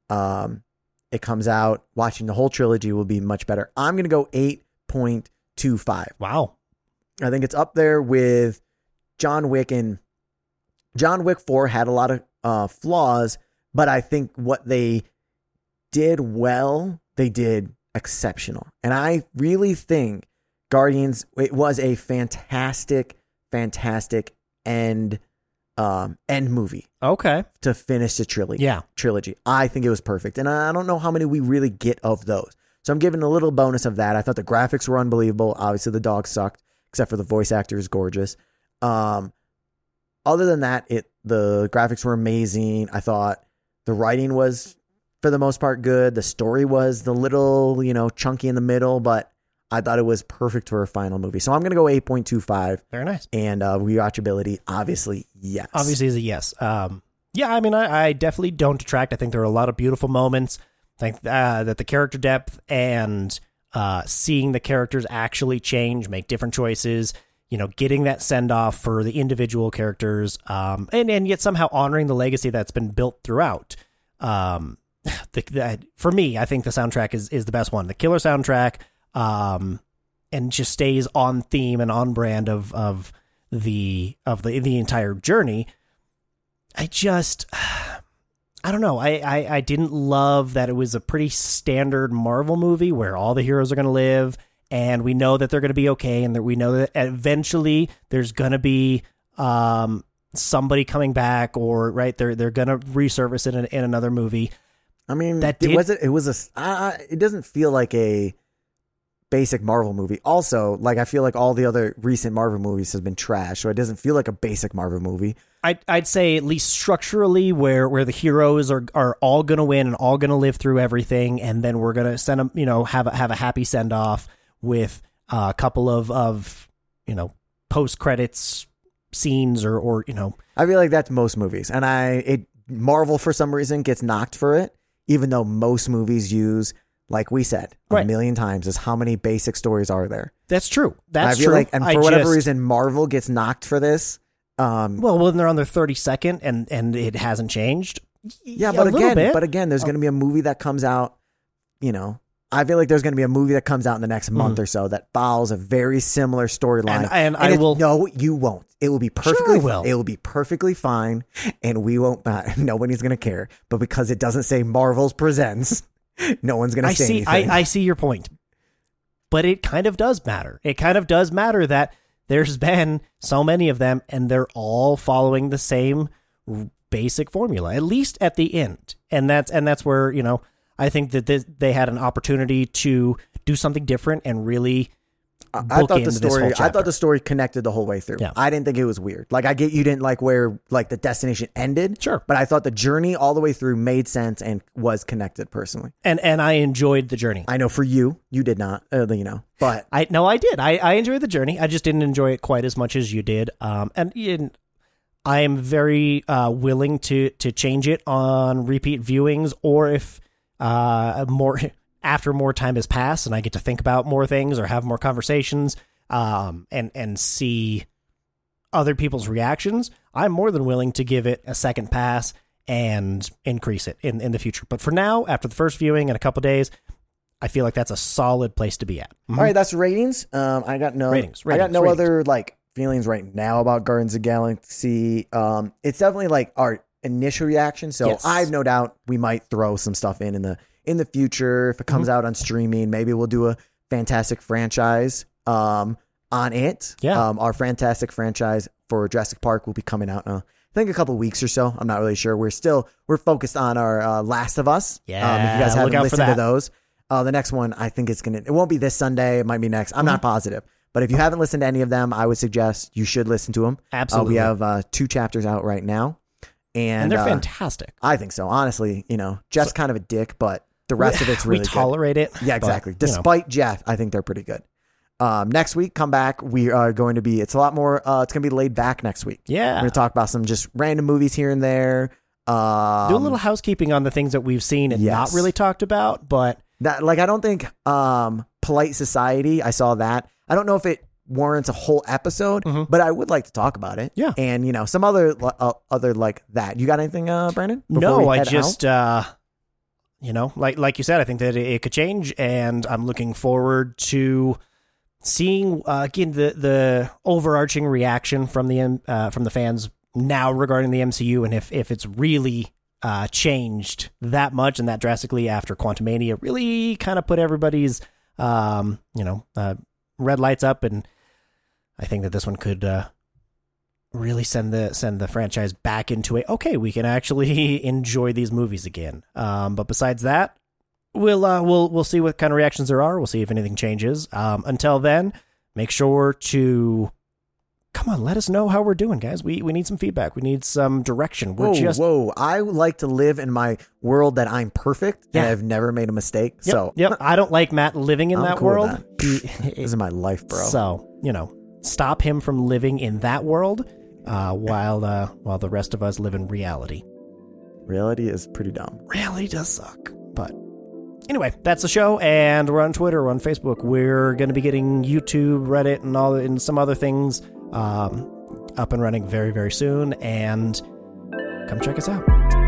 um it comes out, watching the whole trilogy will be much better. I'm gonna go eight point two five. wow. I think it's up there with John Wick and John Wick 4 had a lot of uh, flaws, but I think what they did well, they did exceptional. And I really think Guardians it was a fantastic fantastic end um end movie Okay. to finish the trilogy Yeah. trilogy. I think it was perfect. And I don't know how many we really get of those. So I'm giving a little bonus of that. I thought the graphics were unbelievable. Obviously the dog sucked, except for the voice actor is gorgeous. Um other than that, it the graphics were amazing. I thought the writing was for the most part good. The story was the little, you know, chunky in the middle, but I thought it was perfect for a final movie. So I'm gonna go 8.25 Very nice. and uh rewatchability, obviously, yes. Obviously, is a yes. Um, yeah. I mean, I, I definitely don't detract. I think there are a lot of beautiful moments. I think uh, that the character depth and uh, seeing the characters actually change, make different choices. You know, getting that send off for the individual characters, um, and and yet somehow honoring the legacy that's been built throughout. Um, the, the, for me, I think the soundtrack is is the best one. The killer soundtrack, um, and just stays on theme and on brand of of the of the the entire journey. I just I don't know. I, I I didn't love that it was a pretty standard Marvel movie where all the heroes are going to live and we know that they're going to be okay and that we know that eventually there's going to be um somebody coming back or right they're they're going to resurface it in, in another movie. I mean, That it was it. Was a. I- it doesn't feel like a basic Marvel movie. Also, like I feel like all the other recent Marvel movies has been trash, so it doesn't feel like a basic Marvel movie. I'd, I'd say at least structurally where, where the heroes are, are all going to win and all going to live through everything. And then we're going to send them, you know, have a, have a happy send off with uh, a couple of, of, you know, post credits scenes or, or, you know, I feel like that's most movies, and I it Marvel for some reason gets knocked for it, even though most movies use. Like we said a million times, is how many basic stories are there? that's true. That's I feel true. like, and I for whatever just- reason, Marvel gets knocked for this, Um, Well, when they're on their 32nd and and it hasn't changed. yeah, but again. Oh. but again, there's going to be a movie that comes out. You know, I feel like there's going to be a movie that comes out in the next month or so that follows a very similar storyline. Mm-hmm. And- and I it- will- No, you won't. It will be Sure perfectly. I will. It will be perfectly fine, and we won't. Not, nobody's going to care. But because it doesn't say Marvel's presents, no one's going to I say see anything. I, I see your point. But it kind of does matter. It kind of does matter that there's been so many of them and they're all following the same basic formula at least at the end. And that's and that's where, you know, I think that this, they had an opportunity to do something different and really I I thought the story. I thought the story connected the whole way through. Yeah. I didn't think it was weird. Like I get you didn't like where like the destination ended. Sure. but I thought the journey all the way through made sense and was connected personally. and and I enjoyed the journey. I know for you, you did not. Uh, you know, but I no, I did. I, I enjoyed the journey. I just didn't enjoy it quite as much as you did. Um, and in, I am very uh, willing to to change it on repeat viewings, or if uh more after more time has passed and I get to think about more things or have more conversations, um, and and see other people's reactions. I'm more than willing to give it a second pass and increase it in in the future. But for now, after the first viewing in a couple days. I feel like that's a solid place to be at. Mhm. all right, that's ratings. Um, I got no Ratings, I got no ratings. other like feelings right now about Guardians of Galaxy. Um, it's definitely like our initial reaction. So Yes. I have no doubt we might throw some stuff in in the in the future if it comes Mm-hmm. out on streaming. Maybe we'll do a fantastic franchise um on it. Yeah. Um, our fantastic franchise for Jurassic Park will be coming out. Uh, I think a couple weeks or so. I'm not really sure. We're still we're focused on our uh, Last of Us. um, if you guys haven't out for listened to those, uh, the next one I think it's gonna. It won't be this Sunday. It might be next. I'm Mm-hmm. not positive. But if you haven't listened to any of them, I would suggest you should listen to them. Absolutely. Uh, we have uh, two chapters out right now, and, and they're uh, fantastic. I think so. Honestly, you know, Jeff's kind of a dick, but the rest of it's really we good. tolerate it. Yeah, but, exactly. know, Despite Jeff, I think they're pretty good. Um, next week, come back. We are going to be. It's a lot more. Uh, it's going to be laid back next week. yeah, We're going to talk about some just random movies here and there. Um, do a little housekeeping on the things that we've seen and yes. not really talked about, but that like I don't think um polite society. I saw that. I don't know if it warrants a whole episode, but I would like to talk about it. Mm-hmm. Yeah. and you know some other uh, other like that. You got anything, uh, Brandon? no, I just uh you know, like like you said, I think that it, it could change and I'm looking forward to seeing uh, again the the overarching reaction from the uh, from the fans now regarding the MCU and if if it's really uh, changed that much and that drastically after Quantumania really kind of put everybody's um, you know uh, red lights up and I think that this one could uh, really send the send the franchise back into a okay we can actually enjoy these movies again. Um, but besides that we'll uh, we'll we'll see what kind of reactions there are. We'll see if anything changes. Um, until then make sure to come on let us know how we're doing guys. We we need some feedback. We need some direction. We're Whoa, just whoa! I like to live in my world that I'm perfect and I've never made a mistake. Yep, so yep. I don't like matt living in I'm that cool world. He- this is my life, bro. So you know, stop him from living in that world, uh, while uh, while the rest of us live in reality. Reality is pretty dumb. Reality does suck, but anyway, that's the show, and we're on Twitter, we're on Facebook. We're going to be getting YouTube, Reddit, and all and some other things um, up and running very very soon. And come check us out.